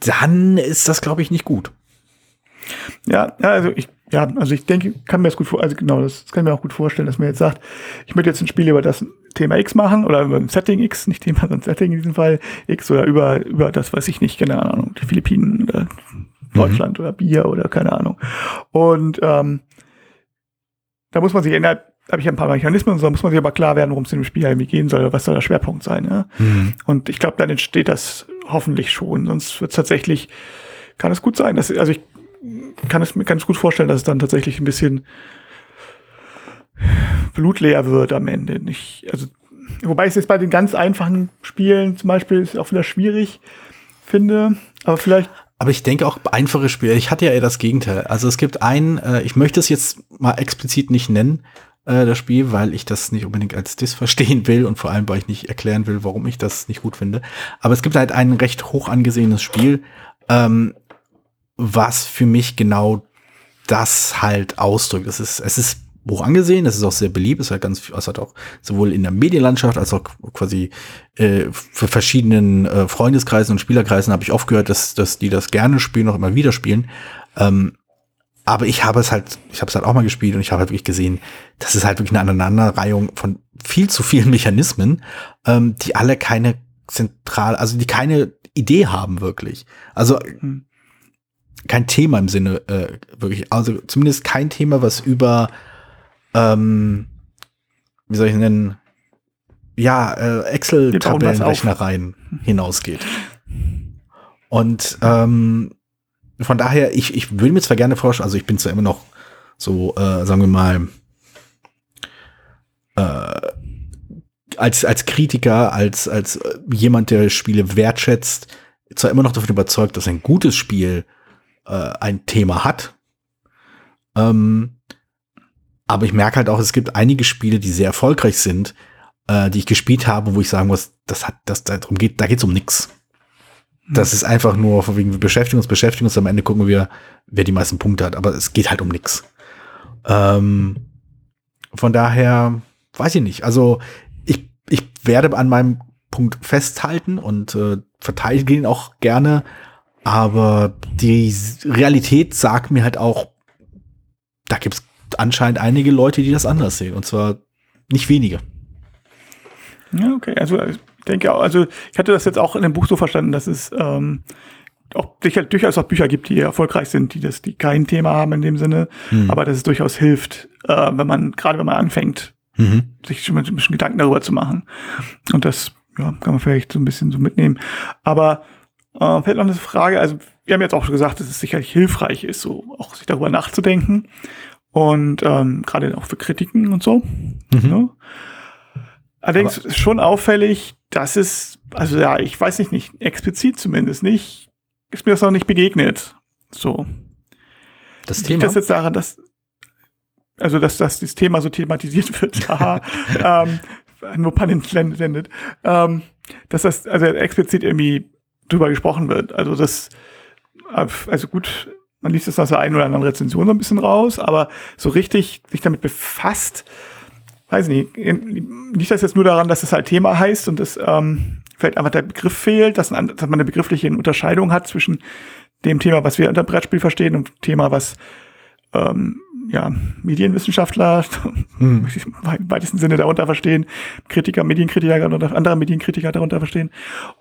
dann ist das, glaube ich, nicht gut. Ja, ja, also ich, ja, also ich denke, kann mir das gut vor, also genau, das, das kann ich mir auch gut vorstellen, dass man jetzt sagt, ich möchte jetzt ein Spiel über das Thema X machen oder über ein Setting X, nicht Thema, sondern Setting in diesem Fall X oder über, über das, weiß ich nicht, keine Ahnung, die Philippinen oder mhm. Deutschland mhm. oder Bier oder keine Ahnung. Und ähm, da muss man sich innerhalb, habe ich ein paar Mechanismen, so muss man sich aber klar werden, worum es in dem Spiel irgendwie gehen soll, was soll der Schwerpunkt sein. Ja? Mhm. Und ich glaube, dann entsteht das hoffentlich schon. Sonst wird es tatsächlich, kann es gut sein, dass, also ich kann es mir ganz gut vorstellen, dass es dann tatsächlich ein bisschen blutleer wird am Ende. Nicht, also, wobei ich es jetzt bei den ganz einfachen Spielen zum Beispiel auch wieder schwierig finde, aber vielleicht. Aber ich denke auch einfache Spiele. Ich hatte ja eher das Gegenteil. Also es gibt ein, äh, ich möchte es jetzt mal explizit nicht nennen, äh, das Spiel, weil ich das nicht unbedingt als Diss verstehen will und vor allem, weil ich nicht erklären will, warum ich das nicht gut finde. Aber es gibt halt ein recht hoch angesehenes Spiel, ähm, was für mich genau das halt ausdrückt. Es ist, es ist hoch angesehen, es ist auch sehr beliebt, es hat ganz, es hat auch sowohl in der Medienlandschaft als auch quasi äh, für verschiedenen äh, Freundeskreisen und Spielerkreisen habe ich oft gehört, dass, dass die das gerne spielen, auch immer wieder spielen. Ähm, aber ich habe es halt, ich habe es halt auch mal gespielt und ich habe halt wirklich gesehen, das ist halt wirklich eine Aneinanderreihung von viel zu vielen Mechanismen, ähm, die alle keine zentral, also die keine Idee haben wirklich. Also hm. kein Thema im Sinne äh, wirklich, also zumindest kein Thema, was über ähm, wie soll ich nennen, ja, äh, Excel-Tabellenrechnereien hinausgeht. Und ähm, von daher, ich, ich würde mir zwar gerne vorstellen, also ich bin zwar immer noch so, äh, sagen wir mal, äh, als, als Kritiker, als, als jemand, der Spiele wertschätzt, zwar immer noch davon überzeugt, dass ein gutes Spiel äh, ein Thema hat. Ähm, aber ich merke halt auch, es gibt einige Spiele, die sehr erfolgreich sind, äh, die ich gespielt habe, wo ich sagen muss, das hat, das darum geht, da geht's um nix. Das ist einfach nur von wegen wir beschäftigen uns, beschäftigen uns, am Ende gucken wir, wer die meisten Punkte hat, aber es geht halt um nix. Ähm, von daher weiß ich nicht. Also ich, ich werde an meinem Punkt festhalten und äh, verteidige ihn auch gerne, aber die Realität sagt mir halt auch, da gibt's anscheinend einige Leute, die das anders sehen. Und zwar nicht wenige. Ja, okay. Also ich denke auch, also ich hatte das jetzt auch in dem Buch so verstanden, dass es ähm, auch sicher, durchaus auch Bücher gibt, die erfolgreich sind, die das, die kein Thema haben in dem Sinne, hm. aber dass es durchaus hilft, äh, wenn man, gerade wenn man anfängt, mhm. sich schon ein bisschen Gedanken darüber zu machen. Und das ja, kann man vielleicht so ein bisschen so mitnehmen. Aber äh, fällt noch eine Frage, also wir haben jetzt auch schon gesagt, dass es sicherlich hilfreich ist, so auch sich darüber nachzudenken. Und ähm, gerade auch für Kritiken und so. Mhm. Ne? Allerdings Aber ist schon auffällig, dass es, also ja, ich weiß nicht, nicht explizit zumindest nicht, ist mir das noch nicht begegnet. So. Das Thema. das jetzt daran, dass, also dass, dass das Thema so thematisiert wird, haha, ähm, nur Pannen sendet, ähm, dass das also explizit irgendwie drüber gesprochen wird. Also das, also gut, man liest es aus der einen oder anderen Rezension so ein bisschen raus, aber so richtig sich damit befasst, weiß nicht, nicht das jetzt nur daran, dass es halt Thema heißt und es ähm, vielleicht einfach der Begriff fehlt, dass, dass man eine begriffliche Unterscheidung hat zwischen dem Thema, was wir unter Brettspiel verstehen und dem Thema, was ähm, ja, Medienwissenschaftler hm. im weitesten Sinne darunter verstehen, Kritiker, Medienkritiker oder andere Medienkritiker darunter verstehen?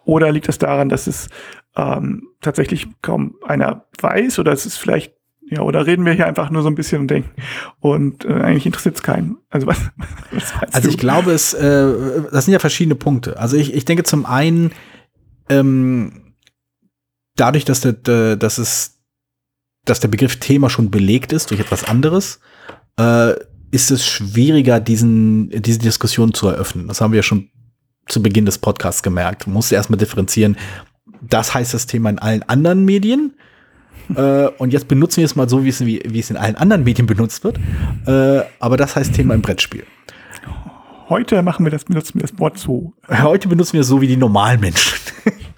Oder liegt es das daran, dass es ähm, tatsächlich kaum einer weiß oder es ist vielleicht ja, oder reden wir hier einfach nur so ein bisschen und denken und äh, eigentlich interessiert es keinen. Also was, was Also ich glaube, es äh, das sind ja verschiedene Punkte. Also ich, ich denke zum einen ähm, dadurch, dass, der, dass, es, dass der Begriff Thema schon belegt ist durch etwas anderes, äh, ist es schwieriger, diesen, diese Diskussion zu eröffnen. Das haben wir ja schon zu Beginn des Podcasts gemerkt. Man musste erstmal differenzieren, das heißt das Thema in allen anderen Medien. äh, und jetzt benutzen wir es mal so, wie es, wie, wie es in allen anderen Medien benutzt wird. Äh, aber das heißt Thema im Brettspiel. Heute machen wir das, benutzen wir das Wort so. Heute benutzen wir es so wie die normalen Menschen.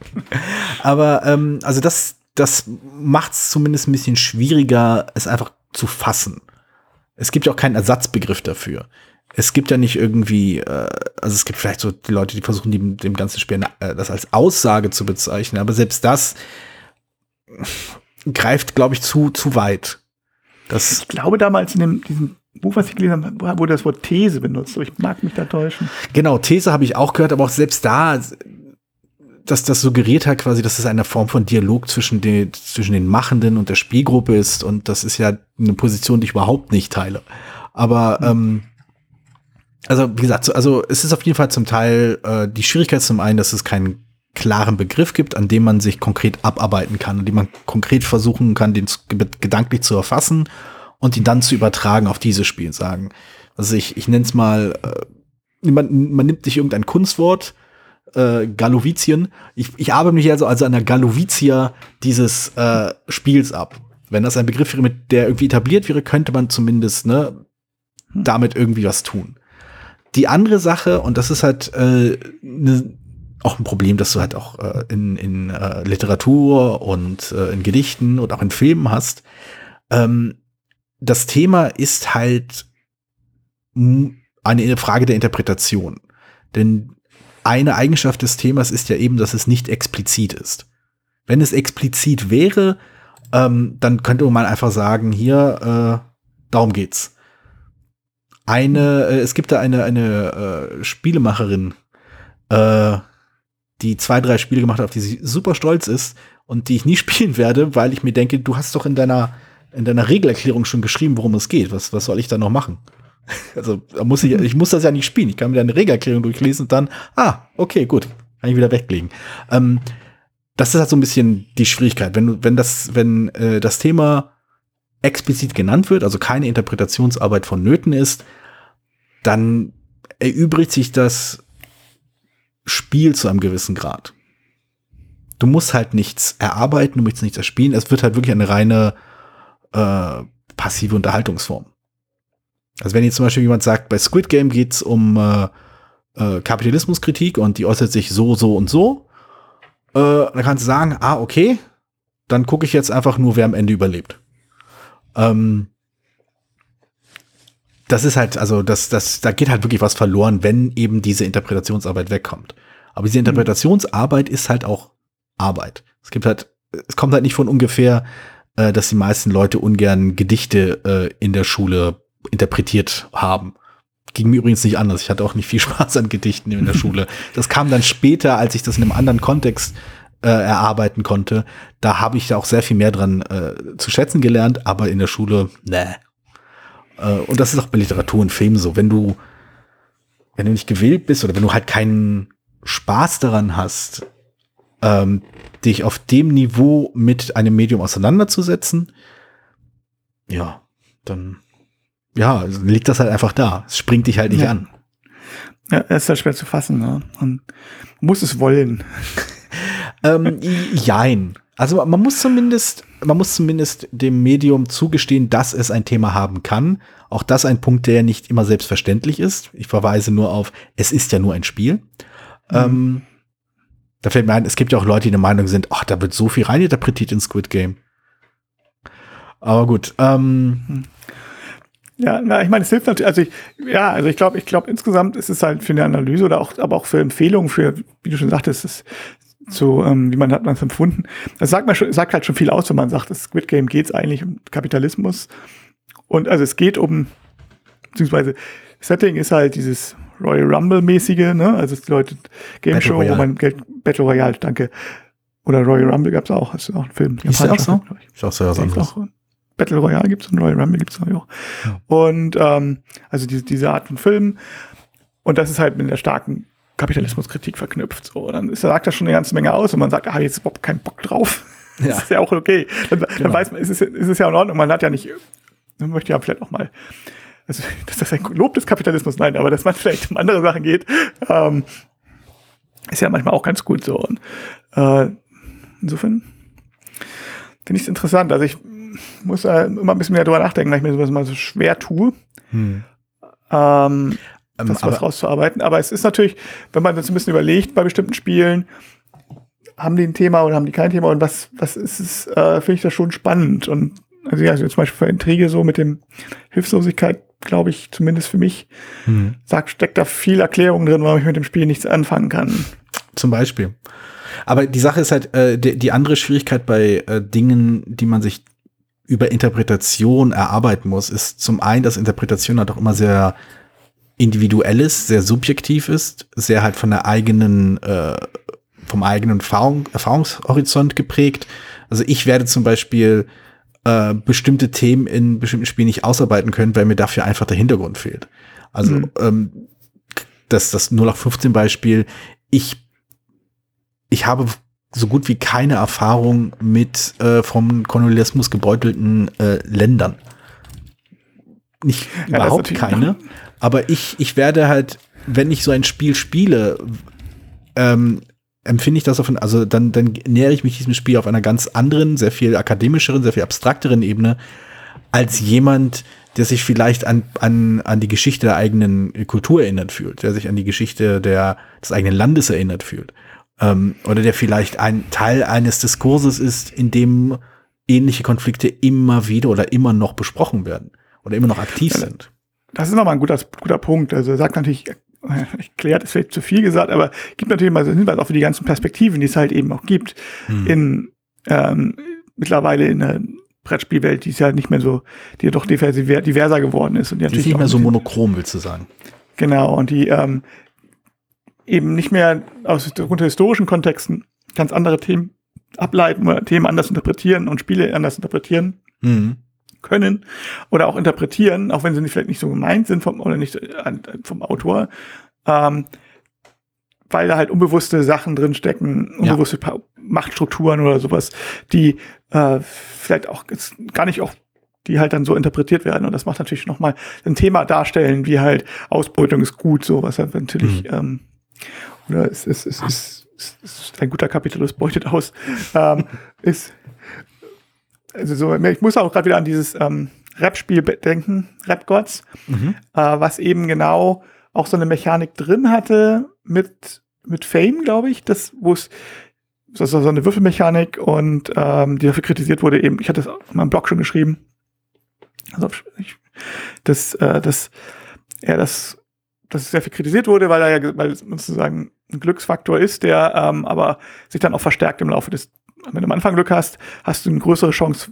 aber ähm, also das, das macht es zumindest ein bisschen schwieriger, es einfach zu fassen. Es gibt ja auch keinen Ersatzbegriff dafür es gibt ja nicht irgendwie, äh, also es gibt vielleicht so die Leute, die versuchen, dem, dem ganzen Spiel äh, das als Aussage zu bezeichnen, aber selbst das greift, glaube ich, zu, zu weit. Das ich glaube damals in dem, diesem Buch, was ich gelesen habe, wurde das Wort These benutzt, aber ich mag mich da täuschen. Genau, These habe ich auch gehört, aber auch selbst da, dass das suggeriert hat quasi, dass es eine Form von Dialog zwischen den, zwischen den Machenden und der Spielgruppe ist und das ist ja eine Position, die ich überhaupt nicht teile. Aber ähm, also wie gesagt, also es ist auf jeden Fall zum Teil äh, die Schwierigkeit zum einen, dass es keinen klaren Begriff gibt, an dem man sich konkret abarbeiten kann, an dem man konkret versuchen kann, den gedanklich zu erfassen und ihn dann zu übertragen auf dieses Spiel. Sagen, also ich, ich nenne es mal, äh, man, man nimmt sich irgendein Kunstwort, äh, Galovizien. Ich, ich arbeite mich also als einer Galovizier dieses äh, Spiels ab. Wenn das ein Begriff wäre, mit der irgendwie etabliert wäre, könnte man zumindest ne, damit irgendwie was tun. Die andere Sache, und das ist halt äh, ne, auch ein Problem, das du halt auch äh, in, in äh, Literatur und äh, in Gedichten und auch in Filmen hast, ähm, das Thema ist halt eine Frage der Interpretation. Denn eine Eigenschaft des Themas ist ja eben, dass es nicht explizit ist. Wenn es explizit wäre, ähm, dann könnte man einfach sagen, hier, äh, darum geht's eine, äh, es gibt da eine, eine äh, Spielemacherin, äh, die zwei, drei Spiele gemacht hat, auf die sie super stolz ist und die ich nie spielen werde, weil ich mir denke, du hast doch in deiner, in deiner Regelerklärung schon geschrieben, worum es geht. Was, was soll ich da noch machen? Also, muss ich, ich muss das ja nicht spielen. Ich kann mir deine Regelerklärung durchlesen und dann, ah, okay, gut, kann ich wieder weglegen. Ähm, das ist halt so ein bisschen die Schwierigkeit. Wenn, wenn das, wenn äh, das Thema explizit genannt wird, also keine Interpretationsarbeit vonnöten ist, dann erübrigt sich das Spiel zu einem gewissen Grad. Du musst halt nichts erarbeiten, du musst nichts erspielen. Es wird halt wirklich eine reine äh, passive Unterhaltungsform. Also wenn jetzt zum Beispiel jemand sagt, bei Squid Game geht's um äh, äh, Kapitalismuskritik und die äußert sich so, so und so, äh, dann kannst du sagen, ah, okay, dann gucke ich jetzt einfach nur, wer am Ende überlebt. Ähm, das ist halt, also das, das, da geht halt wirklich was verloren, wenn eben diese Interpretationsarbeit wegkommt. Aber diese mhm. Interpretationsarbeit ist halt auch Arbeit. Es gibt halt, es kommt halt nicht von ungefähr, äh, dass die meisten Leute ungern Gedichte äh, in der Schule interpretiert haben. Ging mir übrigens nicht anders. Ich hatte auch nicht viel Spaß an Gedichten in der Schule. Das kam dann später, als ich das in einem anderen Kontext äh, erarbeiten konnte. Da habe ich da auch sehr viel mehr dran äh, zu schätzen gelernt, aber in der Schule, ne, äh, und das ist auch bei Literatur und Film so. Wenn du, wenn du nicht gewillt bist oder wenn du halt keinen Spaß daran hast, ähm, dich auf dem Niveau mit einem Medium auseinanderzusetzen, ja, dann, ja, liegt das halt einfach da. Es springt dich halt nicht ja. an. Ja, es ist ja schwer zu fassen, ne? Man muss es wollen. ähm, jein. Also man muss zumindest, man muss zumindest dem Medium zugestehen, dass es ein Thema haben kann. Auch das ein Punkt, der nicht immer selbstverständlich ist. Ich verweise nur auf, es ist ja nur ein Spiel. Mhm. Ähm, da fällt mir ein, es gibt ja auch Leute, die der Meinung sind, ach, da wird so viel reininterpretiert in Squid Game. Aber gut. Ähm, ja, na, ich meine, es hilft natürlich, also ich, ja, also ich glaube, ich glaube, insgesamt ist es halt für eine Analyse oder auch, aber auch für Empfehlungen, für, wie du schon sagtest, es so, ähm, wie man hat man es empfunden. Das sagt, man schon, sagt halt schon viel aus, wenn man sagt, das Squid Game geht es eigentlich um Kapitalismus. Und also es geht um, beziehungsweise Setting ist halt dieses Royal Rumble-mäßige, ne? Also es bedeutet Game Battle Show, Royale. wo man Geld, Battle Royale, danke. Oder Royal Rumble gab's auch, das ist auch ein Film. Ist das auch so? Ist auch so was anderes. Auch, Battle Royale gibt's und Royal Rumble gibt's auch. Ja. Und ähm, also diese, diese Art von Film. Und das ist halt mit der starken Kapitalismuskritik verknüpft. So, dann ist, sagt das schon eine ganze Menge aus und man sagt, ah, jetzt überhaupt keinen Bock drauf. Das Ja. ist ja auch okay. Dann, dann Genau. weiß man, ist es, ist es ja in Ordnung. Man hat ja nicht, man möchte ja vielleicht auch mal, also, dass das ein Lob des Kapitalismus, nein, aber dass man vielleicht um andere Sachen geht, ähm, ist ja manchmal auch ganz gut so. Und äh, insofern finde ich es interessant. Also ich muss äh, immer ein bisschen mehr drüber nachdenken, weil ich mir sowas mal so schwer tue, Hm. ähm, Ähm, das was aber, rauszuarbeiten. Aber es ist natürlich, wenn man das ein bisschen überlegt bei bestimmten Spielen, haben die ein Thema oder haben die kein Thema und was, was ist es, äh, finde ich das schon spannend. Und also ja, also zum Beispiel für Intrige so mit dem Hilflosigkeit, glaube ich, zumindest für mich, hm. sagt, steckt da viel Erklärung drin, warum ich mit dem Spiel nichts anfangen kann. Zum Beispiel. Aber die Sache ist halt, äh, die, die andere Schwierigkeit bei äh, Dingen, die man sich über Interpretation erarbeiten muss, ist zum einen, dass Interpretation halt auch immer sehr individuell ist, sehr subjektiv ist, sehr halt von der eigenen, äh, vom eigenen Erfahrung, Erfahrungshorizont geprägt. Also ich werde zum Beispiel äh, bestimmte Themen in bestimmten Spielen nicht ausarbeiten können, weil mir dafür einfach der Hintergrund fehlt. Also Mhm. ähm, das, das 0815 Beispiel, ich ich habe so gut wie keine Erfahrung mit äh, vom Kolonialismus gebeutelten äh, Ländern. Nicht ist überhaupt keine. Aber ich, ich werde halt, wenn ich so ein Spiel spiele, ähm, empfinde ich das auf, also dann, dann nähere ich mich diesem Spiel auf einer ganz anderen, sehr viel akademischeren, sehr viel abstrakteren Ebene, als jemand, der sich vielleicht an, an, an die Geschichte der eigenen Kultur erinnert fühlt, der sich an die Geschichte der, des eigenen Landes erinnert fühlt. Ähm, oder der vielleicht ein Teil eines Diskurses ist, in dem ähnliche Konflikte immer wieder oder immer noch besprochen werden oder immer noch aktiv sind. Das ist nochmal ein guter, guter Punkt. Also er sagt natürlich, erklärt ist vielleicht zu viel gesagt, aber gibt natürlich mal so einen Hinweis auch für die ganzen Perspektiven, die es halt eben auch gibt Hm. in ähm, mittlerweile in der Brettspielwelt, die ist ja nicht mehr so, die ja doch diverser geworden ist und die Die ist nicht mehr so monochrom, willst du sagen. Genau, und die ähm, eben nicht mehr aus unter historischen Kontexten ganz andere Themen ableiten oder Themen anders interpretieren und Spiele anders interpretieren Mhm. können oder auch interpretieren, auch wenn sie nicht, vielleicht nicht so gemeint sind vom oder nicht äh, vom Autor, ähm, weil da halt unbewusste Sachen drin stecken, Ja. unbewusste Pa- Machtstrukturen oder sowas, die äh, vielleicht auch gar nicht auch die halt dann so interpretiert werden und das macht natürlich noch mal ein Thema darstellen, wie halt Ausbeutung ist gut, so was halt natürlich ähm, oder es ist es ist, es ist ein guter Kapitalist beutet aus, ähm, ist also so, ich muss auch gerade wieder an dieses ähm, Rap-Spiel denken, Rap Gods, Mhm. äh, was eben genau auch so eine Mechanik drin hatte mit, mit Fame, glaube ich, das, wo es das war so eine Würfelmechanik und ähm, die dafür kritisiert wurde, eben, ich hatte es in meinem Blog schon geschrieben, also ich, dass, äh, dass er das, dass es sehr viel kritisiert wurde, weil er ja, weil es sozusagen ein Glücksfaktor ist, der ähm, aber sich dann auch verstärkt im Laufe des, wenn du am Anfang Glück hast, hast du eine größere Chance,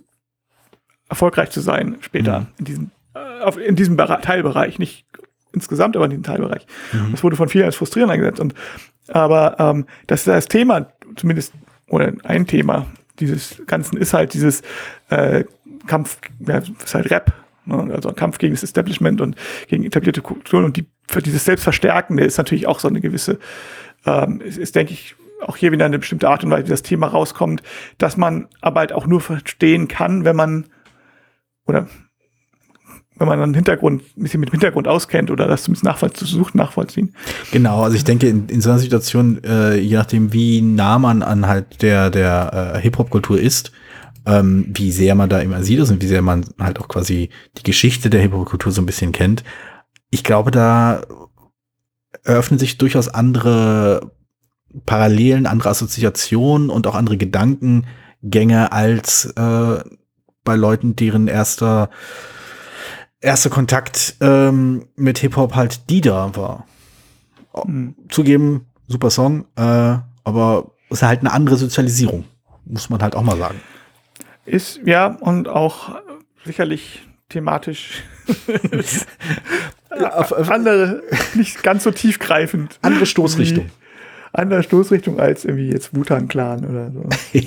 erfolgreich zu sein später Mhm. in diesem, äh, auf, in diesem Bere Teilbereich, nicht insgesamt, aber in diesem Teilbereich. Mhm. Das wurde von vielen als frustrierend eingesetzt. Und, aber ähm, das ist das Thema, zumindest, oder ein Thema dieses Ganzen ist halt dieses äh, Kampf, ja, das ist halt Rap, ne? also ein Kampf gegen das Establishment und gegen etablierte Kulturen und die, für dieses Selbstverstärkende ist natürlich auch so eine gewisse, ähm, ist, ist denke ich, auch hier wieder eine bestimmte Art und Weise, wie das Thema rauskommt, dass man aber halt auch nur verstehen kann, wenn man oder wenn man einen Hintergrund, ein bisschen mit dem Hintergrund auskennt oder das zumindest nachvollziehen, versucht nachvollziehen. Genau, also ich denke, in, in so einer Situation, äh, je nachdem, wie nah man an halt der, der äh, Hip-Hop-Kultur ist, ähm, wie sehr man da immer sieht ist und wie sehr man halt auch quasi die Geschichte der Hip-Hop-Kultur so ein bisschen kennt, ich glaube, da eröffnen sich durchaus andere Parallelen, andere Assoziationen und auch andere Gedankengänge als äh, bei Leuten, deren erster erster Kontakt ähm, mit Hip-Hop halt die da war. Mhm. Zugeben, super Song, äh, aber es ist halt eine andere Sozialisierung, muss man halt auch mal sagen. Ist, ja, und auch sicherlich thematisch auf- auf- andere, nicht ganz so tiefgreifend. Andere Stoßrichtung. Wie- Andere Stoßrichtung als irgendwie jetzt Wutan Clan oder so.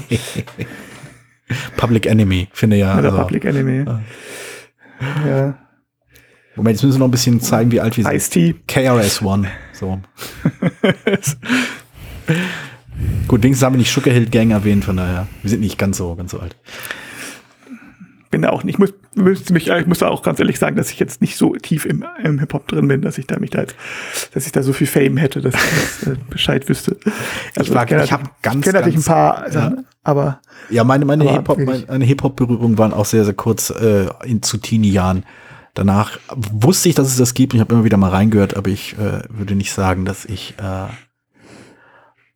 Public Enemy, finde ja. Oder also, Public Enemy. Ah. Ja. Moment, jetzt müssen wir noch ein bisschen zeigen, wie alt wir sind. Ice-T. KRS-One. So. Gut, wenigstens haben wir nicht Sugarhill Gang erwähnt, von daher. Wir sind nicht ganz so, ganz so alt. Bin da auch nicht. Ich muss, müsste mich, ich muss da auch ganz ehrlich sagen, dass ich jetzt nicht so tief im, im Hip-Hop drin bin, dass ich da mich da jetzt, dass ich da so viel Fame hätte, dass ich das, äh, Bescheid wüsste. Also, ich, ich habe ganz, kenne natürlich ein paar ja. Sachen, aber. Ja, meine, meine Hip-Hop, meine Hip-Hop-Berührungen waren auch sehr, sehr kurz äh, in, zu Teenie-Jahren. Danach wusste ich, dass es das gibt. Ich habe immer wieder mal reingehört, aber ich äh, würde nicht sagen, dass ich äh,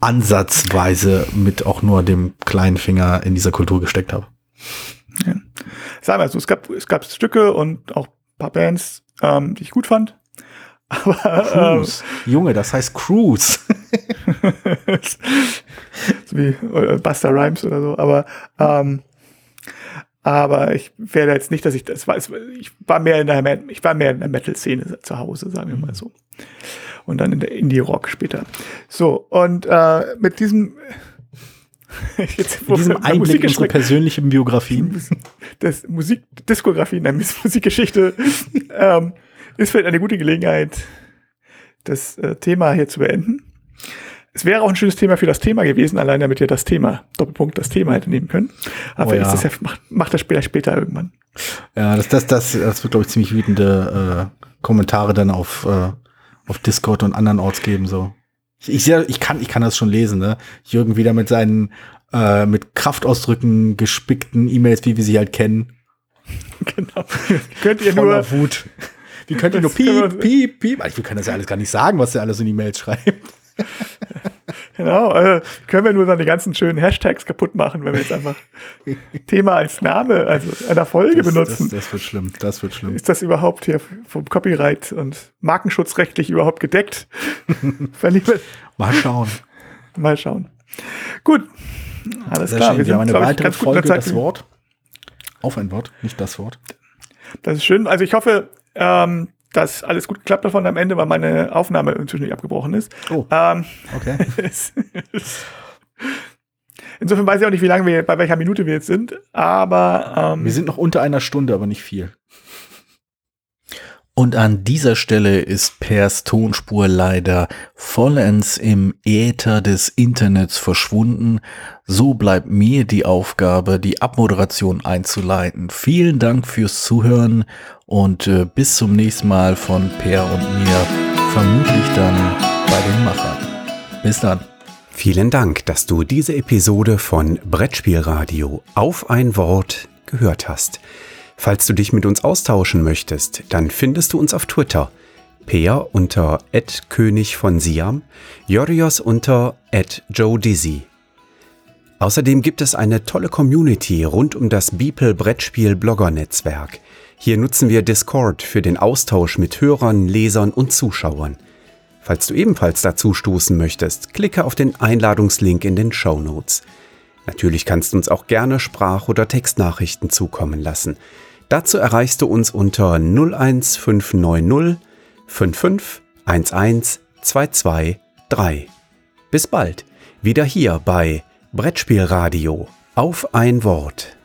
ansatzweise mit auch nur dem kleinen Finger in dieser Kultur gesteckt habe. Ja. Sagen wir so, es gab, es gab Stücke und auch ein paar Bands, ähm, die ich gut fand. Aber ähm, Cruise. Junge, das heißt Cruise. so wie äh, Buster Rhymes oder so, aber ähm, aber ich werde jetzt nicht, dass ich das war. es- Ich war mehr in der ich war mehr in der Metal-Szene zu Hause, sagen wir mal so. Und dann in der Indie-Rock später. So und äh, mit diesem jetzt, Mit diesem Einblick in unsere persönlichen Biografien. das Musik, Diskografie, nein, Mus- Musikgeschichte, ähm, ist vielleicht eine gute Gelegenheit, das äh, Thema hier zu beenden. Es wäre auch ein schönes Thema für das Thema gewesen, allein damit ihr das Thema, Doppelpunkt, das Thema hätte nehmen können. Aber Oh ja. das ja, macht, macht das später, später irgendwann. Ja, das, das, das, das wird, glaube ich, ziemlich wütende äh, Kommentare dann auf, äh, auf Discord und anderen Orts geben. So. Ich, ich, sehe- ich, kann, ich kann das schon lesen, ne? Jürgen wieder mit seinen äh, mit Kraftausdrücken gespickten E-Mails, wie wir sie halt kennen. genau. Könnt ihr nur, Voller Wut. Wie könnt ihr nur piep, piep, piep. Also, Wir können das ja alles gar nicht sagen, was der alles in E-Mails schreibt. genau, äh, können wir nur die ganzen schönen Hashtags kaputt machen, wenn wir jetzt einfach Thema als Name, also einer Folge Das, benutzen. das, das wird schlimm. Das wird schlimm. Ist das überhaupt hier vom Copyright und Markenschutzrechtlich überhaupt gedeckt? Mal schauen. mal schauen. Gut, alles Sehr klar. schön. Wir haben eine ich, weitere der Folge, Zeit das. Wort. Auf ein Wort, nicht das Wort. Das ist schön. Also ich hoffe, ähm, dass alles gut geklappt hat von am Ende, weil meine Aufnahme inzwischen nicht abgebrochen ist. Oh, Ähm, okay. Insofern weiß ich auch nicht, wie lange wir, bei welcher Minute wir jetzt sind, aber ähm, Wir sind noch unter einer Stunde, aber nicht viel. Und an dieser Stelle ist Pers Tonspur leider vollends im Äther des Internets verschwunden. So bleibt mir die Aufgabe, die Abmoderation einzuleiten. Vielen Dank fürs Zuhören und äh, bis zum nächsten Mal von Per und mir. Vermutlich dann bei den Machern. Bis dann. Vielen Dank, dass du diese Episode von Brettspielradio auf ein Wort gehört hast. Falls du dich mit uns austauschen möchtest, dann findest du uns auf Twitter. Peer unter König von Siam, Jorios unter Joe Dizzy. Außerdem gibt es eine tolle Community rund um das Beeple Brettspiel Blogger Netzwerk. Hier nutzen wir Discord für den Austausch mit Hörern, Lesern und Zuschauern. Falls du ebenfalls dazu stoßen möchtest, klicke auf den Einladungslink in den Show Notes. Natürlich kannst du uns auch gerne Sprach- oder Textnachrichten zukommen lassen. Dazu erreichst du uns unter 01590 55 11 223. Bis bald, wieder hier bei Brettspielradio auf ein Wort.